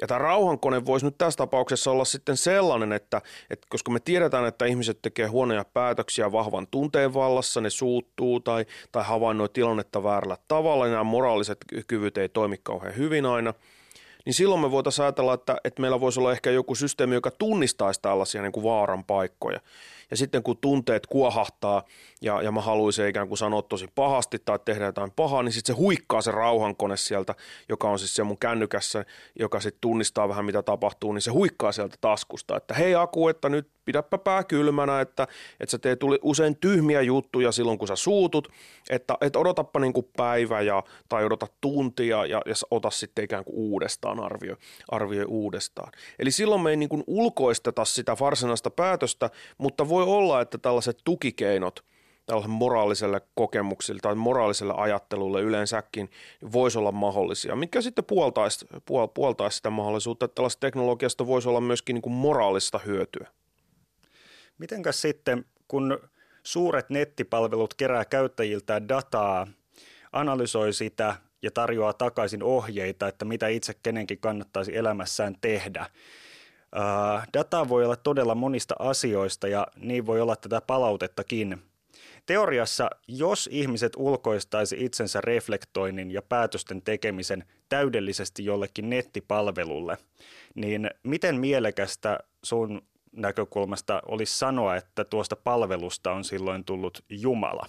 ja tämä rauhankone voisi nyt tässä tapauksessa olla sitten sellainen, että, että koska me tiedetään, että ihmiset tekee huonoja päätöksiä vahvan tunteen vallassa, ne suuttuu tai, tai havainnoi tilannetta väärällä tavalla, nämä moraaliset kyvyt ei toimi kauhean hyvin aina – niin silloin me voitaisiin ajatella, että, että meillä voisi olla ehkä joku systeemi, joka tunnistaisi tällaisia niin kuin vaaran paikkoja. Ja sitten kun tunteet kuohahtaa ja, ja mä haluaisin ikään kuin sanoa tosi pahasti tai tehdä jotain pahaa, niin sitten se huikkaa se rauhankone sieltä, joka on siis se mun kännykässä, joka sitten tunnistaa vähän mitä tapahtuu, niin se huikkaa sieltä taskusta, että hei Aku, että nyt pidäpä pää kylmänä, että, että sä teet usein tyhmiä juttuja silloin, kun sä suutut, että, että odotappa niin kuin päivä ja, tai odota tuntia ja, ja ota sitten ikään kuin uudestaan arvioi, arvioi uudestaan. Eli silloin me ei niin kuin ulkoisteta sitä varsinaista päätöstä, mutta voi olla, että tällaiset tukikeinot – tällaiselle moraaliselle kokemukselle tai moraaliselle ajattelulle yleensäkin voisi olla mahdollisia, mitkä sitten puoltaisi, puol, puoltaisi sitä mahdollisuutta, että tällaisesta teknologiasta voisi olla myöskin niin kuin moraalista hyötyä. Mitenkäs sitten, kun suuret nettipalvelut kerää käyttäjiltä dataa, analysoi sitä ja tarjoaa takaisin ohjeita, että mitä itse kenenkin kannattaisi elämässään tehdä. Data voi olla todella monista asioista ja niin voi olla tätä palautettakin. Teoriassa, jos ihmiset ulkoistaisi itsensä reflektoinnin ja päätösten tekemisen täydellisesti jollekin nettipalvelulle, niin miten mielekästä sun näkökulmasta olisi sanoa, että tuosta palvelusta on silloin tullut Jumala?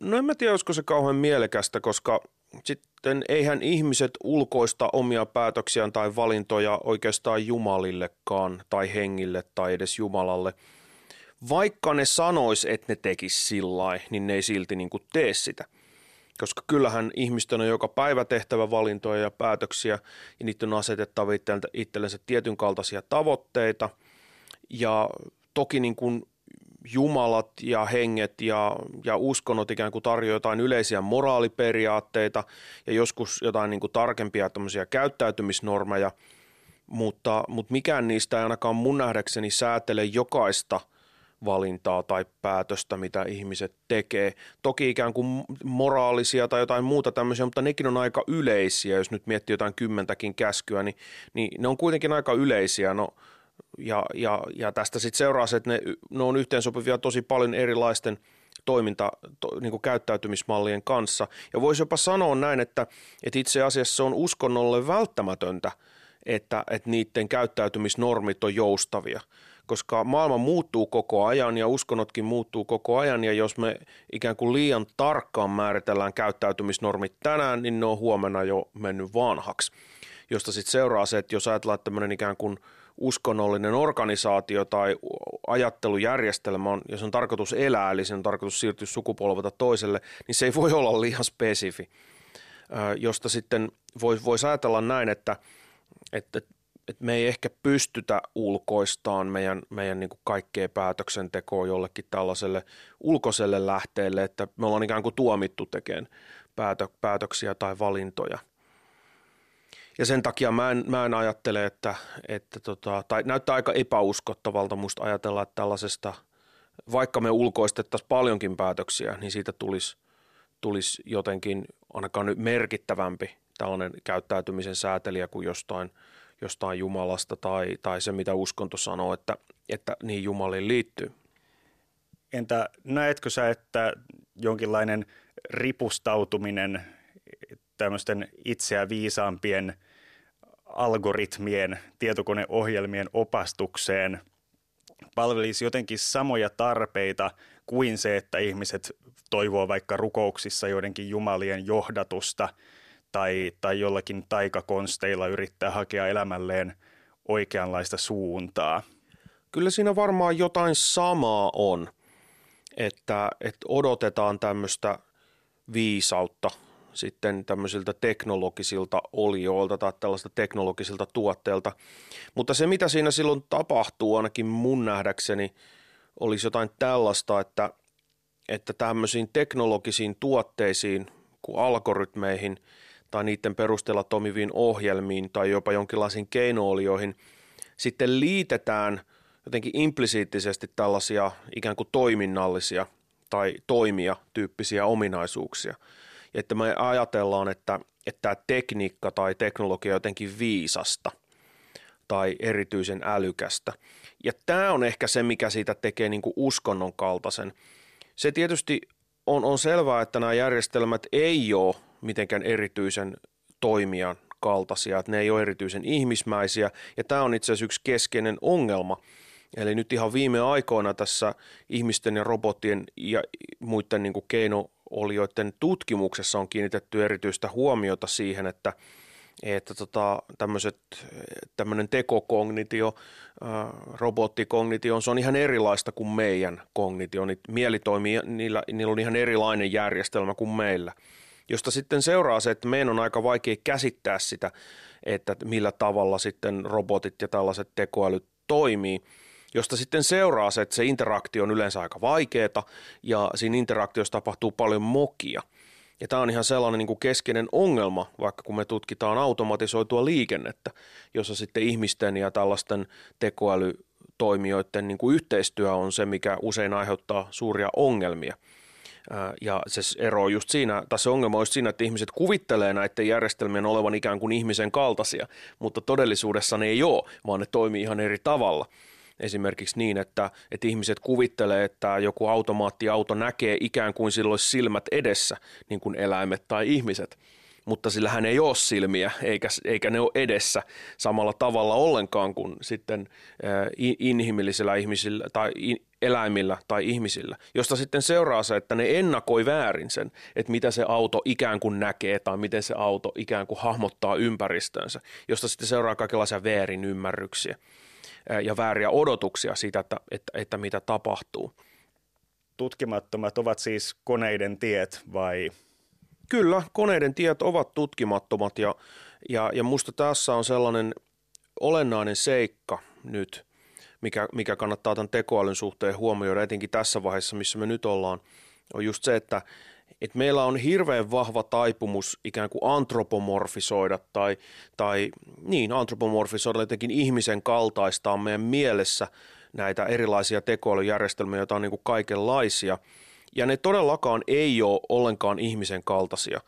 No en mä tiedä, olisiko se kauhean mielekästä, koska sitten eihän ihmiset ulkoista omia päätöksiään tai valintoja oikeastaan Jumalillekaan tai hengille tai edes Jumalalle. Vaikka ne sanois, että ne tekis sillä niin ne ei silti niin kuin tee sitä. Koska kyllähän ihmisten on joka päivä tehtävä valintoja ja päätöksiä ja niiden on asetettava itsellensä tietyn kaltaisia tavoitteita – ja toki niin kuin jumalat ja henget ja, ja uskonnot ikään kuin tarjoaa jotain yleisiä moraaliperiaatteita ja joskus jotain niin kuin tarkempia tämmöisiä käyttäytymisnormeja, mutta, mutta mikään niistä ei ainakaan mun nähdäkseni säätele jokaista valintaa tai päätöstä, mitä ihmiset tekee. Toki ikään kuin moraalisia tai jotain muuta tämmöisiä, mutta nekin on aika yleisiä. Jos nyt miettii jotain kymmentäkin käskyä, niin, niin ne on kuitenkin aika yleisiä. No, ja, ja, ja tästä sitten seuraa se, että ne, ne on yhteensopivia tosi paljon erilaisten toiminta, to, niin kuin käyttäytymismallien kanssa. Ja voisi jopa sanoa näin, että, että itse asiassa se on uskonnolle välttämätöntä, että, että niiden käyttäytymisnormit on joustavia, koska maailma muuttuu koko ajan ja uskonnotkin muuttuu koko ajan. Ja jos me ikään kuin liian tarkkaan määritellään käyttäytymisnormit tänään, niin ne on huomenna jo mennyt vanhaksi, josta sitten seuraa se, että jos ajatellaan, tämmöinen ikään kuin uskonnollinen organisaatio tai ajattelujärjestelmä on, jos on tarkoitus elää, eli sen on tarkoitus siirtyä sukupolvelta toiselle, niin se ei voi olla liian spesifi, josta sitten voisi vois ajatella näin, että, että että me ei ehkä pystytä ulkoistaan meidän, meidän niin kuin kaikkea päätöksentekoa jollekin tällaiselle ulkoiselle lähteelle, että me ollaan ikään kuin tuomittu tekemään päätö, päätöksiä tai valintoja. Ja sen takia mä en, mä en ajattele, että, että tota, tai näyttää aika epäuskottavalta musta ajatella, että tällaisesta, vaikka me ulkoistettaisiin paljonkin päätöksiä, niin siitä tulisi, tulisi jotenkin ainakaan nyt merkittävämpi tällainen käyttäytymisen säätelijä kuin jostain – jostain Jumalasta tai, tai se, mitä uskonto sanoo, että, että niin Jumaliin liittyy. Entä näetkö sä, että jonkinlainen ripustautuminen tämmöisten itseä viisaampien algoritmien, tietokoneohjelmien opastukseen palvelisi jotenkin samoja tarpeita kuin se, että ihmiset toivoo vaikka rukouksissa joidenkin jumalien johdatusta – tai, tai jollakin taikakonsteilla yrittää hakea elämälleen oikeanlaista suuntaa. Kyllä siinä varmaan jotain samaa on, että, että odotetaan tämmöistä viisautta sitten tämmöisiltä teknologisilta olioilta tai tällaista teknologisilta tuotteilta. Mutta se, mitä siinä silloin tapahtuu, ainakin mun nähdäkseni, olisi jotain tällaista, että, että tämmöisiin teknologisiin tuotteisiin, kuin algoritmeihin – tai niiden perusteella toimiviin ohjelmiin tai jopa jonkinlaisiin keinoolioihin sitten liitetään jotenkin implisiittisesti tällaisia ikään kuin toiminnallisia tai toimia tyyppisiä ominaisuuksia. Ja että me ajatellaan, että, että tämä tekniikka tai teknologia on jotenkin viisasta tai erityisen älykästä. Ja tämä on ehkä se, mikä siitä tekee niin kuin uskonnon kaltaisen. Se tietysti on, on selvää, että nämä järjestelmät ei ole mitenkään erityisen toimijan kaltaisia, että ne ei ole erityisen ihmismäisiä ja tämä on itse asiassa yksi keskeinen ongelma. Eli nyt ihan viime aikoina tässä ihmisten ja robottien ja muiden niin kuin keinoolioiden tutkimuksessa on kiinnitetty erityistä huomiota siihen, että että tota, tämmöinen tekokognitio, robotikognitio, se on ihan erilaista kuin meidän kognitio. Niin mieli toimii, niillä, niillä on ihan erilainen järjestelmä kuin meillä – josta sitten seuraa se, että meidän on aika vaikea käsittää sitä, että millä tavalla sitten robotit ja tällaiset tekoälyt toimii josta sitten seuraa se, että se interaktio on yleensä aika vaikeaa ja siinä interaktiossa tapahtuu paljon mokia. Ja tämä on ihan sellainen niin kuin keskeinen ongelma, vaikka kun me tutkitaan automatisoitua liikennettä, jossa sitten ihmisten ja tällaisten tekoälytoimijoiden niin kuin yhteistyö on se, mikä usein aiheuttaa suuria ongelmia – ja se ero just siinä, tai se ongelma on just siinä, että ihmiset kuvittelee näiden järjestelmien olevan ikään kuin ihmisen kaltaisia, mutta todellisuudessa ne ei ole, vaan ne toimii ihan eri tavalla. Esimerkiksi niin, että, että ihmiset kuvittelee, että joku automaattiauto näkee ikään kuin sillä olisi silmät edessä, niin kuin eläimet tai ihmiset mutta sillä hän ei ole silmiä eikä, eikä ne ole edessä samalla tavalla ollenkaan kuin sitten inhimillisillä ihmisillä tai eläimillä tai ihmisillä, josta sitten seuraa se, että ne ennakoi väärin sen, että mitä se auto ikään kuin näkee tai miten se auto ikään kuin hahmottaa ympäristönsä, josta sitten seuraa kaikenlaisia väärin ymmärryksiä ja vääriä odotuksia siitä, että, että, että mitä tapahtuu. Tutkimattomat ovat siis koneiden tiet vai? Kyllä, koneiden tiet ovat tutkimattomat ja, ja, ja musta tässä on sellainen olennainen seikka nyt – mikä, mikä kannattaa tämän tekoälyn suhteen huomioida, etenkin tässä vaiheessa, missä me nyt ollaan, on just se, että, että meillä on hirveän vahva taipumus ikään kuin antropomorfisoida tai, tai niin, antropomorfisoida jotenkin ihmisen kaltaistaa meidän mielessä näitä erilaisia tekoälyjärjestelmiä, joita on niin kuin kaikenlaisia. Ja ne todellakaan ei ole ollenkaan ihmisen kaltaisia.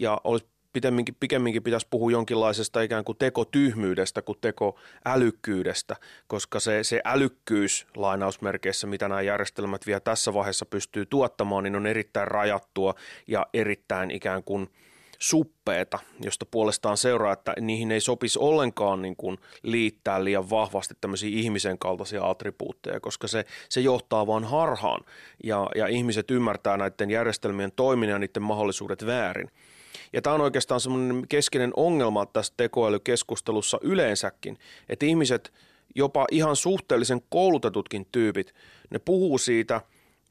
Ja olisi pikemminkin, pikemminkin pitäisi puhua jonkinlaisesta ikään kuin tekotyhmyydestä kuin tekoälykkyydestä, koska se, se älykkyys lainausmerkeissä, mitä nämä järjestelmät vielä tässä vaiheessa pystyy tuottamaan, niin on erittäin rajattua ja erittäin ikään kuin suppeeta, josta puolestaan seuraa, että niihin ei sopisi ollenkaan niin kuin liittää liian vahvasti tämmöisiä ihmisen kaltaisia attribuutteja, koska se, se johtaa vaan harhaan ja, ja ihmiset ymmärtää näiden järjestelmien toiminnan ja niiden mahdollisuudet väärin. Ja tämä on oikeastaan semmoinen keskeinen ongelma tässä tekoälykeskustelussa yleensäkin, että ihmiset, jopa ihan suhteellisen koulutetutkin tyypit, ne puhuu siitä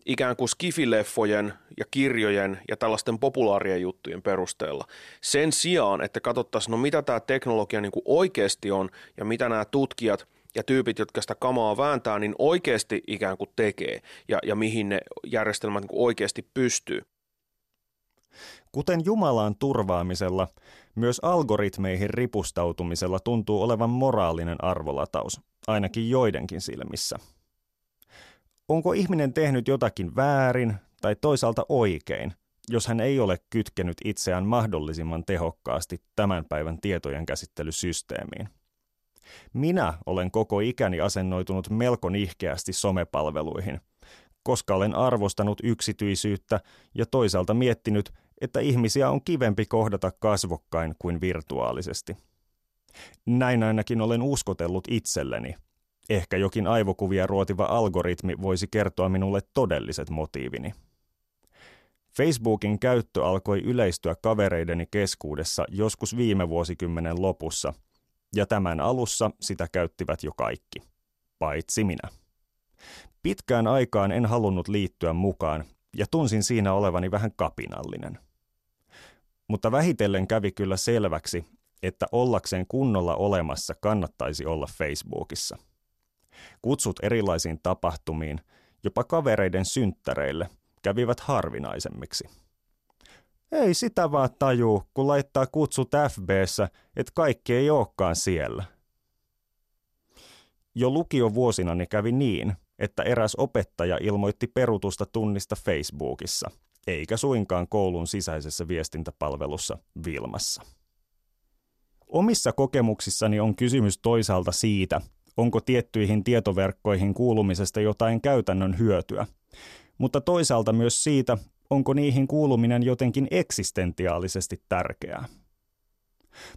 ikään kuin skifileffojen ja kirjojen ja tällaisten populaarien juttujen perusteella. Sen sijaan, että katsottaisiin, no mitä tämä teknologia niin kuin oikeasti on ja mitä nämä tutkijat ja tyypit, jotka sitä kamaa vääntää, niin oikeasti ikään kuin tekee ja, ja mihin ne järjestelmät niin oikeasti pystyy. Kuten Jumalaan turvaamisella, myös algoritmeihin ripustautumisella tuntuu olevan moraalinen arvolataus, ainakin joidenkin silmissä. Onko ihminen tehnyt jotakin väärin tai toisaalta oikein, jos hän ei ole kytkenyt itseään mahdollisimman tehokkaasti tämän päivän tietojen käsittelysysteemiin? Minä olen koko ikäni asennoitunut melko nihkeästi somepalveluihin, koska olen arvostanut yksityisyyttä ja toisaalta miettinyt, että ihmisiä on kivempi kohdata kasvokkain kuin virtuaalisesti. Näin ainakin olen uskotellut itselleni. Ehkä jokin aivokuvia ruotiva algoritmi voisi kertoa minulle todelliset motiivini. Facebookin käyttö alkoi yleistyä kavereideni keskuudessa joskus viime vuosikymmenen lopussa, ja tämän alussa sitä käyttivät jo kaikki, paitsi minä. Pitkään aikaan en halunnut liittyä mukaan, ja tunsin siinä olevani vähän kapinallinen – mutta vähitellen kävi kyllä selväksi, että ollakseen kunnolla olemassa kannattaisi olla Facebookissa. Kutsut erilaisiin tapahtumiin, jopa kavereiden synttäreille, kävivät harvinaisemmiksi. Ei sitä vaan tajuu, kun laittaa kutsut FBssä, että kaikki ei olekaan siellä. Jo lukiovuosinani kävi niin, että eräs opettaja ilmoitti perutusta tunnista Facebookissa – eikä suinkaan koulun sisäisessä viestintäpalvelussa Vilmassa. Omissa kokemuksissani on kysymys toisaalta siitä, onko tiettyihin tietoverkkoihin kuulumisesta jotain käytännön hyötyä, mutta toisaalta myös siitä, onko niihin kuuluminen jotenkin eksistentiaalisesti tärkeää.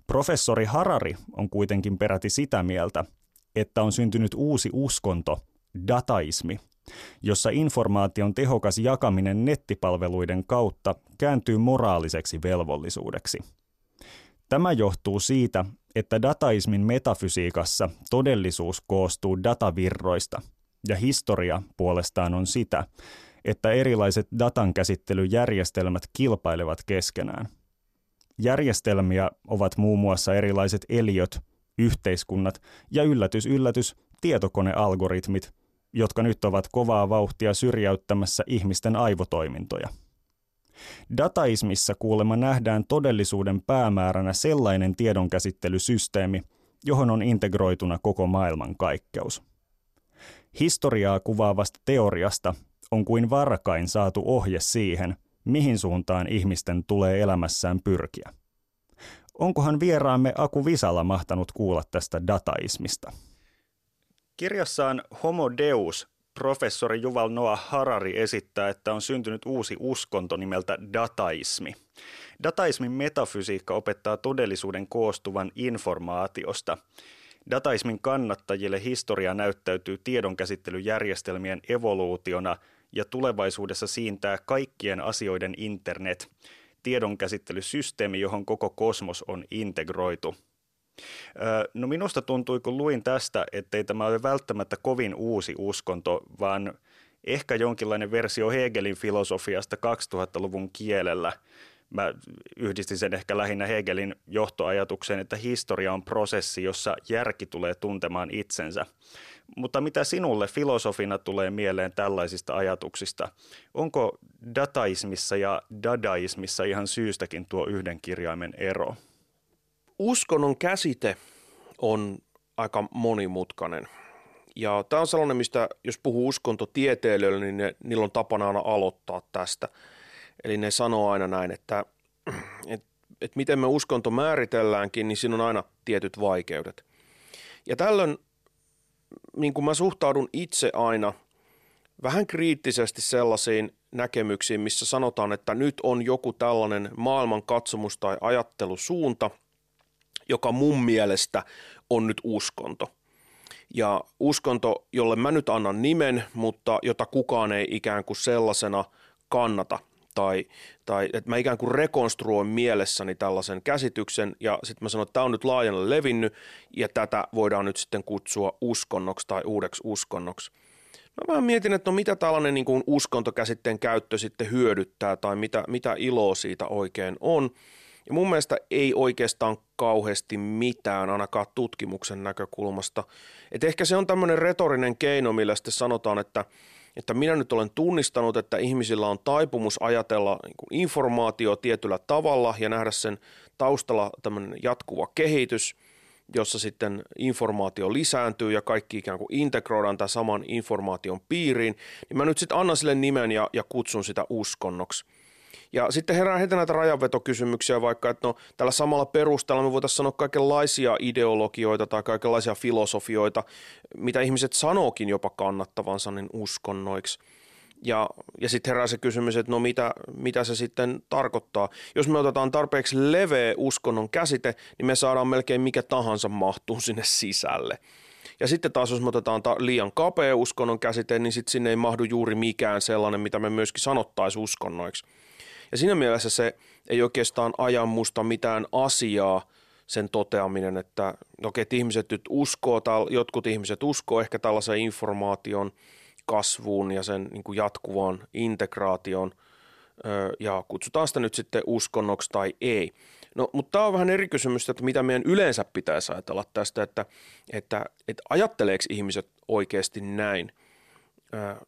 Professori Harari on kuitenkin peräti sitä mieltä, että on syntynyt uusi uskonto, dataismi, jossa informaation tehokas jakaminen nettipalveluiden kautta kääntyy moraaliseksi velvollisuudeksi. Tämä johtuu siitä, että dataismin metafysiikassa todellisuus koostuu datavirroista, ja historia puolestaan on sitä, että erilaiset datankäsittelyjärjestelmät kilpailevat keskenään. Järjestelmiä ovat muun muassa erilaiset eliöt, yhteiskunnat ja yllätys yllätys tietokonealgoritmit – jotka nyt ovat kovaa vauhtia syrjäyttämässä ihmisten aivotoimintoja. Dataismissa kuulemma nähdään todellisuuden päämääränä sellainen tiedonkäsittelysysteemi, johon on integroituna koko maailman kaikkeus. Historiaa kuvaavasta teoriasta on kuin varkain saatu ohje siihen, mihin suuntaan ihmisten tulee elämässään pyrkiä. Onkohan vieraamme Aku Visala mahtanut kuulla tästä dataismista? Kirjassaan Homo Deus professori Juval Noah Harari esittää, että on syntynyt uusi uskonto nimeltä dataismi. Dataismin metafysiikka opettaa todellisuuden koostuvan informaatiosta. Dataismin kannattajille historia näyttäytyy tiedonkäsittelyjärjestelmien evoluutiona ja tulevaisuudessa siintää kaikkien asioiden internet, tiedonkäsittelysysteemi, johon koko kosmos on integroitu – No minusta tuntui, kun luin tästä, ettei tämä ole välttämättä kovin uusi uskonto, vaan ehkä jonkinlainen versio Hegelin filosofiasta 2000-luvun kielellä. Mä yhdistin sen ehkä lähinnä Hegelin johtoajatukseen, että historia on prosessi, jossa järki tulee tuntemaan itsensä. Mutta mitä sinulle filosofina tulee mieleen tällaisista ajatuksista? Onko dataismissa ja dadaismissa ihan syystäkin tuo yhden kirjaimen ero? Uskonnon käsite on aika monimutkainen. Ja tämä on sellainen, mistä jos puhuu uskontotieteilijöille, niin ne, niillä on tapana aina aloittaa tästä. Eli ne sanoo aina näin, että, että, että miten me uskonto määritelläänkin, niin siinä on aina tietyt vaikeudet. Ja tällöin niin kuin mä suhtaudun itse aina vähän kriittisesti sellaisiin näkemyksiin, missä sanotaan, että nyt on joku tällainen maailman katsomus tai ajattelusuunta, joka mun mielestä on nyt uskonto. Ja uskonto, jolle mä nyt annan nimen, mutta jota kukaan ei ikään kuin sellaisena kannata tai, tai että mä ikään kuin rekonstruoin mielessäni tällaisen käsityksen ja sitten mä sanon, että tämä on nyt laajalle levinnyt ja tätä voidaan nyt sitten kutsua uskonnoksi tai uudeksi uskonnoksi. Mä vähän mietin, että no mitä tällainen niin kuin uskontokäsitteen käyttö sitten hyödyttää tai mitä, mitä iloa siitä oikein on. Ja mun mielestä ei oikeastaan kauheasti mitään, ainakaan tutkimuksen näkökulmasta. Et ehkä se on tämmöinen retorinen keino, millä sitten sanotaan, että, että minä nyt olen tunnistanut, että ihmisillä on taipumus ajatella niin informaatio tietyllä tavalla ja nähdä sen taustalla tämmöinen jatkuva kehitys – jossa sitten informaatio lisääntyy ja kaikki ikään kuin integroidaan tämän saman informaation piiriin, niin mä nyt sitten annan sille nimen ja, ja kutsun sitä uskonnoksi. Ja sitten herää heti näitä rajanvetokysymyksiä, vaikka että no, tällä samalla perusteella me voitaisiin sanoa kaikenlaisia ideologioita tai kaikenlaisia filosofioita, mitä ihmiset sanookin jopa kannattavansa niin uskonnoiksi – ja, ja sitten herää se kysymys, että no mitä, mitä se sitten tarkoittaa. Jos me otetaan tarpeeksi leveä uskonnon käsite, niin me saadaan melkein mikä tahansa mahtuu sinne sisälle. Ja sitten taas jos me otetaan ta- liian kapea uskonnon käsite, niin sitten sinne ei mahdu juuri mikään sellainen, mitä me myöskin sanottaisiin uskonnoiksi. Ja siinä mielessä se ei oikeastaan aja musta mitään asiaa sen toteaminen, että, okei, että ihmiset nyt uskoo, tai jotkut ihmiset uskoo ehkä tällaisen informaation – kasvuun ja sen niin kuin jatkuvaan integraation ja kutsutaan sitä nyt sitten uskonnoksi tai ei. No, mutta tämä on vähän eri kysymys, että mitä meidän yleensä pitäisi ajatella tästä, että, että, että ajatteleeko ihmiset oikeasti näin.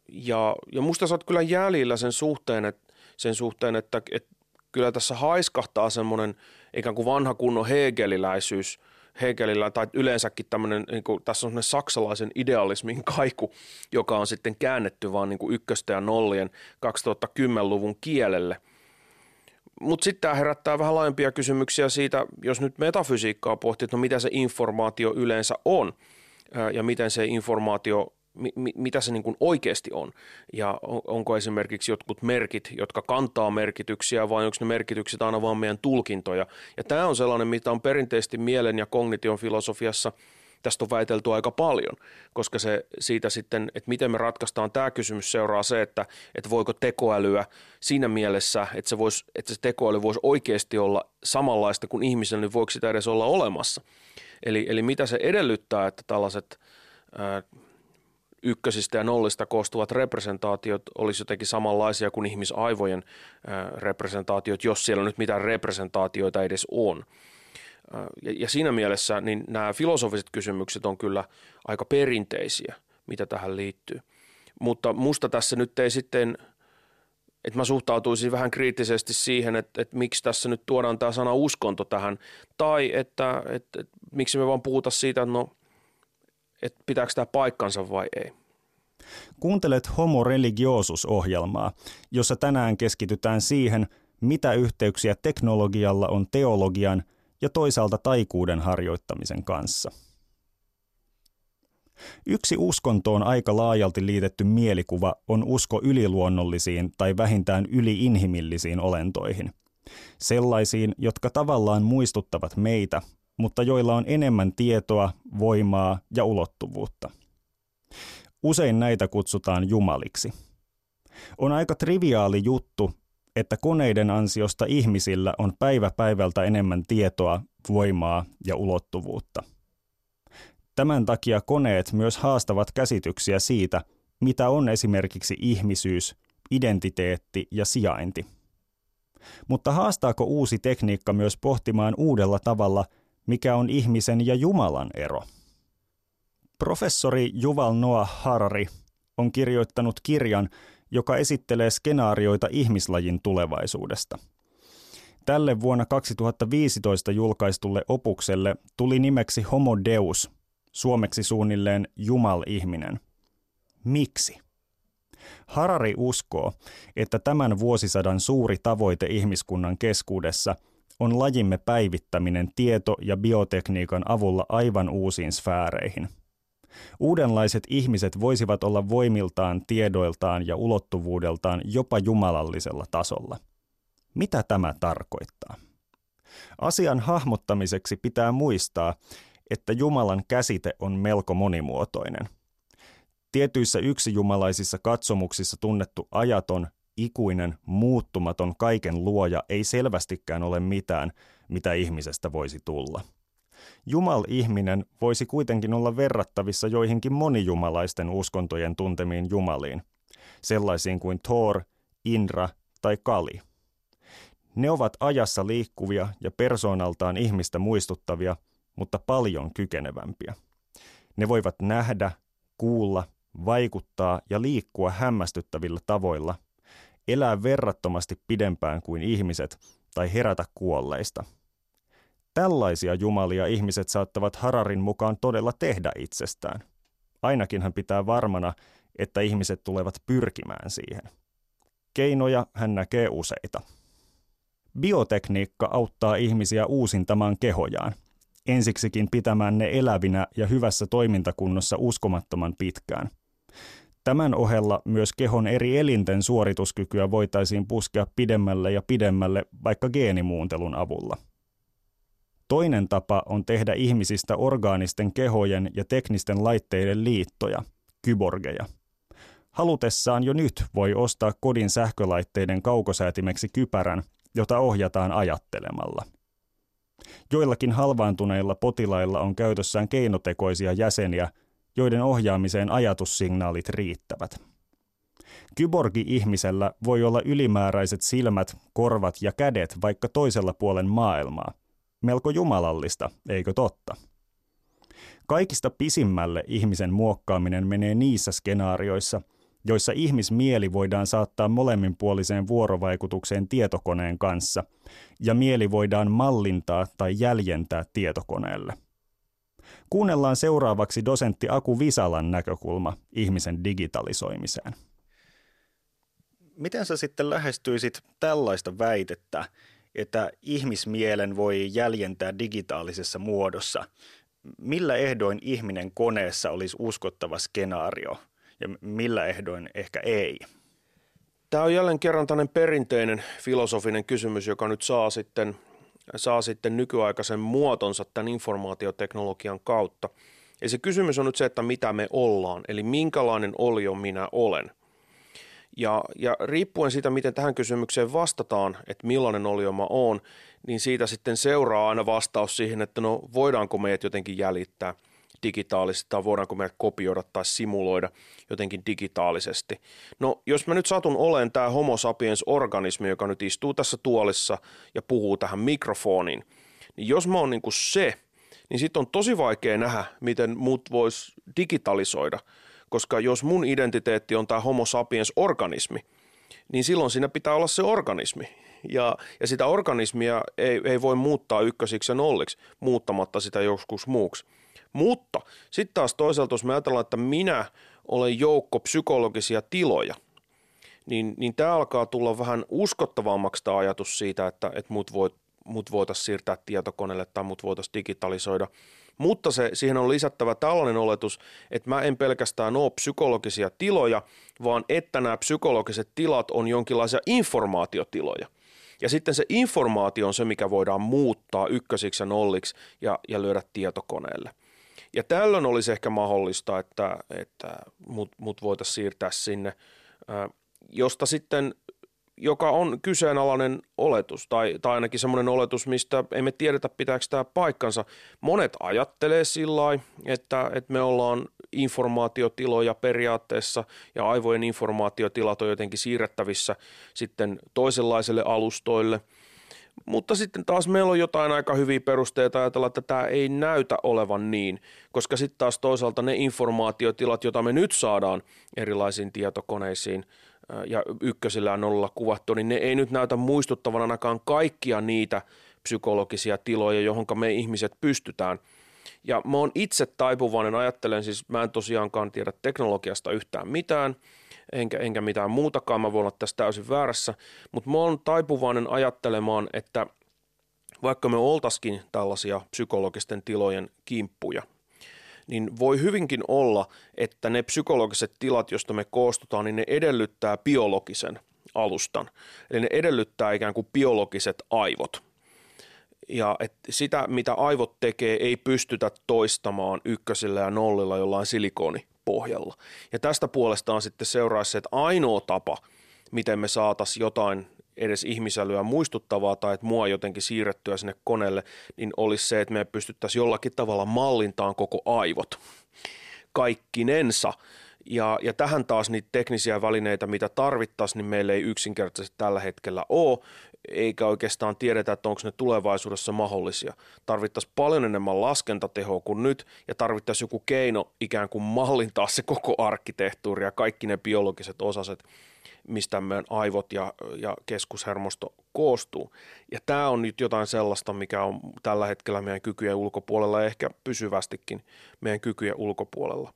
Ja, ja musta sä oot kyllä jäljillä sen suhteen, että, sen suhteen, että, että kyllä tässä haiskahtaa semmoinen ikään kuin vanha kunnon hegeliläisyys – Hegelillä tai yleensäkin tämmöinen, niin kuin, tässä on semmoinen saksalaisen idealismin kaiku, joka on sitten käännetty vaan niin kuin ykköstä ja nollien 2010-luvun kielelle. Mutta sitten tämä herättää vähän laajempia kysymyksiä siitä, jos nyt metafysiikkaa pohtii, että no mitä se informaatio yleensä on ja miten se informaatio mi, mitä se niin kuin oikeasti on ja onko esimerkiksi jotkut merkit, jotka kantaa merkityksiä vai onko ne merkitykset aina vaan meidän tulkintoja. Ja tämä on sellainen, mitä on perinteisesti mielen ja kognition filosofiassa tästä on väitelty aika paljon, koska se siitä sitten, että miten me ratkaistaan tämä kysymys seuraa se, että, että voiko tekoälyä siinä mielessä, että se, voisi, että se tekoäly voisi oikeasti olla samanlaista kuin ihmisellä, niin voiko sitä edes olla olemassa. Eli, eli mitä se edellyttää, että tällaiset ykkösistä ja nollista koostuvat representaatiot olisi jotenkin samanlaisia kuin ihmisaivojen representaatiot, jos siellä nyt mitään representaatioita edes on. Ja, siinä mielessä niin nämä filosofiset kysymykset on kyllä aika perinteisiä, mitä tähän liittyy. Mutta musta tässä nyt ei sitten, että mä suhtautuisin vähän kriittisesti siihen, että, että miksi tässä nyt tuodaan tämä sana uskonto tähän, tai että, että, että miksi me vaan puhuta siitä, että no – että pitääkö tämä paikkansa vai ei. Kuuntelet Homo Religiosus-ohjelmaa, jossa tänään keskitytään siihen, mitä yhteyksiä teknologialla on teologian ja toisaalta taikuuden harjoittamisen kanssa. Yksi uskontoon aika laajalti liitetty mielikuva on usko yliluonnollisiin tai vähintään yliinhimillisiin olentoihin. Sellaisiin, jotka tavallaan muistuttavat meitä mutta joilla on enemmän tietoa, voimaa ja ulottuvuutta. Usein näitä kutsutaan jumaliksi. On aika triviaali juttu, että koneiden ansiosta ihmisillä on päivä päivältä enemmän tietoa, voimaa ja ulottuvuutta. Tämän takia koneet myös haastavat käsityksiä siitä, mitä on esimerkiksi ihmisyys, identiteetti ja sijainti. Mutta haastaako uusi tekniikka myös pohtimaan uudella tavalla mikä on ihmisen ja Jumalan ero. Professori Juval Noah Harari on kirjoittanut kirjan, joka esittelee skenaarioita ihmislajin tulevaisuudesta. Tälle vuonna 2015 julkaistulle opukselle tuli nimeksi Homo Deus, suomeksi suunnilleen Jumal-ihminen. Miksi? Harari uskoo, että tämän vuosisadan suuri tavoite ihmiskunnan keskuudessa – on lajimme päivittäminen tieto- ja biotekniikan avulla aivan uusiin sfääreihin. Uudenlaiset ihmiset voisivat olla voimiltaan, tiedoiltaan ja ulottuvuudeltaan jopa jumalallisella tasolla. Mitä tämä tarkoittaa? Asian hahmottamiseksi pitää muistaa, että Jumalan käsite on melko monimuotoinen. Tietyissä yksijumalaisissa katsomuksissa tunnettu ajaton, ikuinen, muuttumaton kaiken luoja ei selvästikään ole mitään, mitä ihmisestä voisi tulla. Jumal-ihminen voisi kuitenkin olla verrattavissa joihinkin monijumalaisten uskontojen tuntemiin jumaliin, sellaisiin kuin Thor, Indra tai Kali. Ne ovat ajassa liikkuvia ja persoonaltaan ihmistä muistuttavia, mutta paljon kykenevämpiä. Ne voivat nähdä, kuulla, vaikuttaa ja liikkua hämmästyttävillä tavoilla, elää verrattomasti pidempään kuin ihmiset tai herätä kuolleista. Tällaisia jumalia ihmiset saattavat Hararin mukaan todella tehdä itsestään. Ainakin hän pitää varmana, että ihmiset tulevat pyrkimään siihen. Keinoja hän näkee useita. Biotekniikka auttaa ihmisiä uusintamaan kehojaan, ensiksikin pitämään ne elävinä ja hyvässä toimintakunnossa uskomattoman pitkään. Tämän ohella myös kehon eri elinten suorituskykyä voitaisiin puskea pidemmälle ja pidemmälle vaikka geenimuuntelun avulla. Toinen tapa on tehdä ihmisistä orgaanisten kehojen ja teknisten laitteiden liittoja, kyborgeja. Halutessaan jo nyt voi ostaa kodin sähkölaitteiden kaukosäätimeksi kypärän, jota ohjataan ajattelemalla. Joillakin halvaantuneilla potilailla on käytössään keinotekoisia jäseniä, joiden ohjaamiseen ajatussignaalit riittävät. Kyborgi-ihmisellä voi olla ylimääräiset silmät, korvat ja kädet vaikka toisella puolen maailmaa. Melko jumalallista, eikö totta? Kaikista pisimmälle ihmisen muokkaaminen menee niissä skenaarioissa – joissa ihmismieli voidaan saattaa molemminpuoliseen vuorovaikutukseen tietokoneen kanssa, ja mieli voidaan mallintaa tai jäljentää tietokoneelle. Kuunnellaan seuraavaksi dosentti Aku Visalan näkökulma ihmisen digitalisoimiseen. Miten sä sitten lähestyisit tällaista väitettä, että ihmismielen voi jäljentää digitaalisessa muodossa? Millä ehdoin ihminen koneessa olisi uskottava skenaario – ja millä ehdoin ehkä ei? Tämä on jälleen kerran tämmöinen perinteinen filosofinen kysymys, joka nyt saa sitten, saa sitten nykyaikaisen muotonsa tämän informaatioteknologian kautta. Ja se kysymys on nyt se, että mitä me ollaan, eli minkälainen olio minä olen. Ja, ja riippuen siitä, miten tähän kysymykseen vastataan, että millainen olio mä oon, niin siitä sitten seuraa aina vastaus siihen, että no voidaanko meidät jotenkin jäljittää – digitaalisesti tai voidaanko meidät kopioida tai simuloida jotenkin digitaalisesti. No jos mä nyt satun olen tämä homo sapiens organismi, joka nyt istuu tässä tuolissa ja puhuu tähän mikrofoniin, niin jos mä oon niin kuin se, niin sitten on tosi vaikea nähdä, miten mut vois digitalisoida, koska jos mun identiteetti on tämä homo sapiens organismi, niin silloin siinä pitää olla se organismi. Ja, ja sitä organismia ei, ei voi muuttaa ykkösiksi ja nolliksi, muuttamatta sitä joskus muuksi. Mutta sitten taas toisaalta, jos me ajatellaan, että minä olen joukko psykologisia tiloja, niin, niin tämä alkaa tulla vähän uskottavammaksi tämä ajatus siitä, että, että mut, voit, mut voitaisiin siirtää tietokoneelle tai mut voitaisiin digitalisoida. Mutta se, siihen on lisättävä tällainen oletus, että mä en pelkästään ole psykologisia tiloja, vaan että nämä psykologiset tilat on jonkinlaisia informaatiotiloja. Ja sitten se informaatio on se, mikä voidaan muuttaa ykkösiksi ja nolliksi ja, ja lyödä tietokoneelle – ja tällöin olisi ehkä mahdollista, että, että mut, mut voitaisiin siirtää sinne, josta sitten joka on kyseenalainen oletus, tai, tai ainakin semmoinen oletus, mistä emme tiedetä, pitääkö tämä paikkansa. Monet ajattelee sillä että, että me ollaan informaatiotiloja periaatteessa, ja aivojen informaatiotilat on jotenkin siirrettävissä sitten toisenlaiselle alustoille – mutta sitten taas meillä on jotain aika hyviä perusteita ajatella, että tämä ei näytä olevan niin, koska sitten taas toisaalta ne informaatiotilat, joita me nyt saadaan erilaisiin tietokoneisiin ja ykkösillä on olla kuvattu, niin ne ei nyt näytä muistuttavan ainakaan kaikkia niitä psykologisia tiloja, johon me ihmiset pystytään. Ja mä oon itse taipuvainen, ajattelen siis, mä en tosiaankaan tiedä teknologiasta yhtään mitään – enkä, enkä mitään muutakaan, mä voin olla tässä täysin väärässä, mutta mä oon taipuvainen ajattelemaan, että vaikka me oltaskin tällaisia psykologisten tilojen kimppuja, niin voi hyvinkin olla, että ne psykologiset tilat, joista me koostutaan, niin ne edellyttää biologisen alustan. Eli ne edellyttää ikään kuin biologiset aivot. Ja että sitä, mitä aivot tekee, ei pystytä toistamaan ykkösillä ja nollilla jollain silikoonipohjalla. Ja tästä puolestaan sitten seuraisi se, että ainoa tapa, miten me saataisiin jotain edes ihmisälyä muistuttavaa tai että mua jotenkin siirrettyä sinne koneelle, niin olisi se, että me pystyttäisiin jollakin tavalla mallintaan koko aivot kaikkinensa. Ja, ja tähän taas niitä teknisiä välineitä, mitä tarvittaisiin, niin meillä ei yksinkertaisesti tällä hetkellä ole, eikä oikeastaan tiedetä, että onko ne tulevaisuudessa mahdollisia. Tarvittaisiin paljon enemmän laskentatehoa kuin nyt, ja tarvittaisiin joku keino ikään kuin mallintaa se koko arkkitehtuuri ja kaikki ne biologiset osaset mistä meidän aivot ja, ja keskushermosto koostuu. Ja tämä on nyt jotain sellaista, mikä on tällä hetkellä meidän kykyjen ulkopuolella ja ehkä pysyvästikin meidän kykyjen ulkopuolella.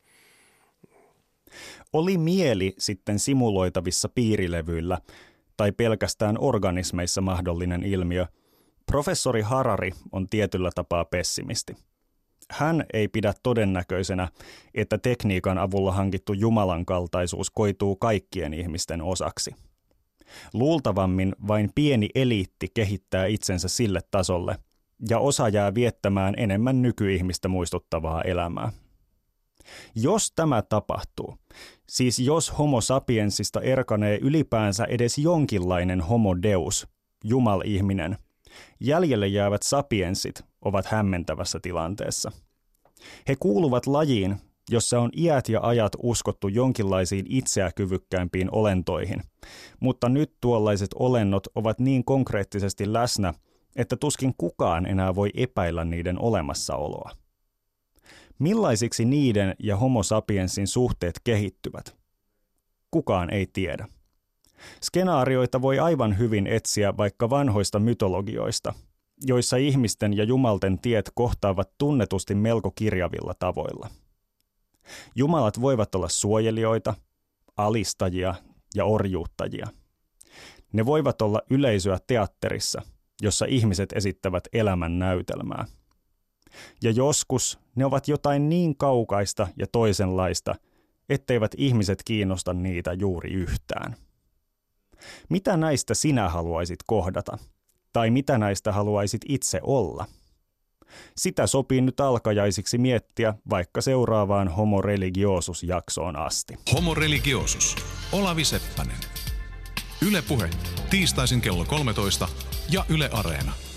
Oli mieli sitten simuloitavissa piirilevyillä tai pelkästään organismeissa mahdollinen ilmiö, professori Harari on tietyllä tapaa pessimisti – hän ei pidä todennäköisenä, että tekniikan avulla hankittu Jumalan kaltaisuus koituu kaikkien ihmisten osaksi. Luultavammin vain pieni eliitti kehittää itsensä sille tasolle, ja osa jää viettämään enemmän nykyihmistä muistuttavaa elämää. Jos tämä tapahtuu, siis jos homo sapiensista erkanee ylipäänsä edes jonkinlainen homo deus, jumal-ihminen, jäljelle jäävät sapiensit ovat hämmentävässä tilanteessa. He kuuluvat lajiin, jossa on iät ja ajat uskottu jonkinlaisiin itseä olentoihin, mutta nyt tuollaiset olennot ovat niin konkreettisesti läsnä, että tuskin kukaan enää voi epäillä niiden olemassaoloa. Millaisiksi niiden ja homo sapiensin suhteet kehittyvät? Kukaan ei tiedä. Skenaarioita voi aivan hyvin etsiä vaikka vanhoista mytologioista – joissa ihmisten ja jumalten tiet kohtaavat tunnetusti melko kirjavilla tavoilla. Jumalat voivat olla suojelijoita, alistajia ja orjuuttajia. Ne voivat olla yleisöä teatterissa, jossa ihmiset esittävät elämän näytelmää. Ja joskus ne ovat jotain niin kaukaista ja toisenlaista, etteivät ihmiset kiinnosta niitä juuri yhtään. Mitä näistä sinä haluaisit kohdata – tai mitä näistä haluaisit itse olla? Sitä sopii nyt alkajaisiksi miettiä vaikka seuraavaan Homo religiosus-jaksoon asti. Homo religiosus. Olavi Seppänen. Yle Puhe. Tiistaisin kello 13 ja Yle Areena.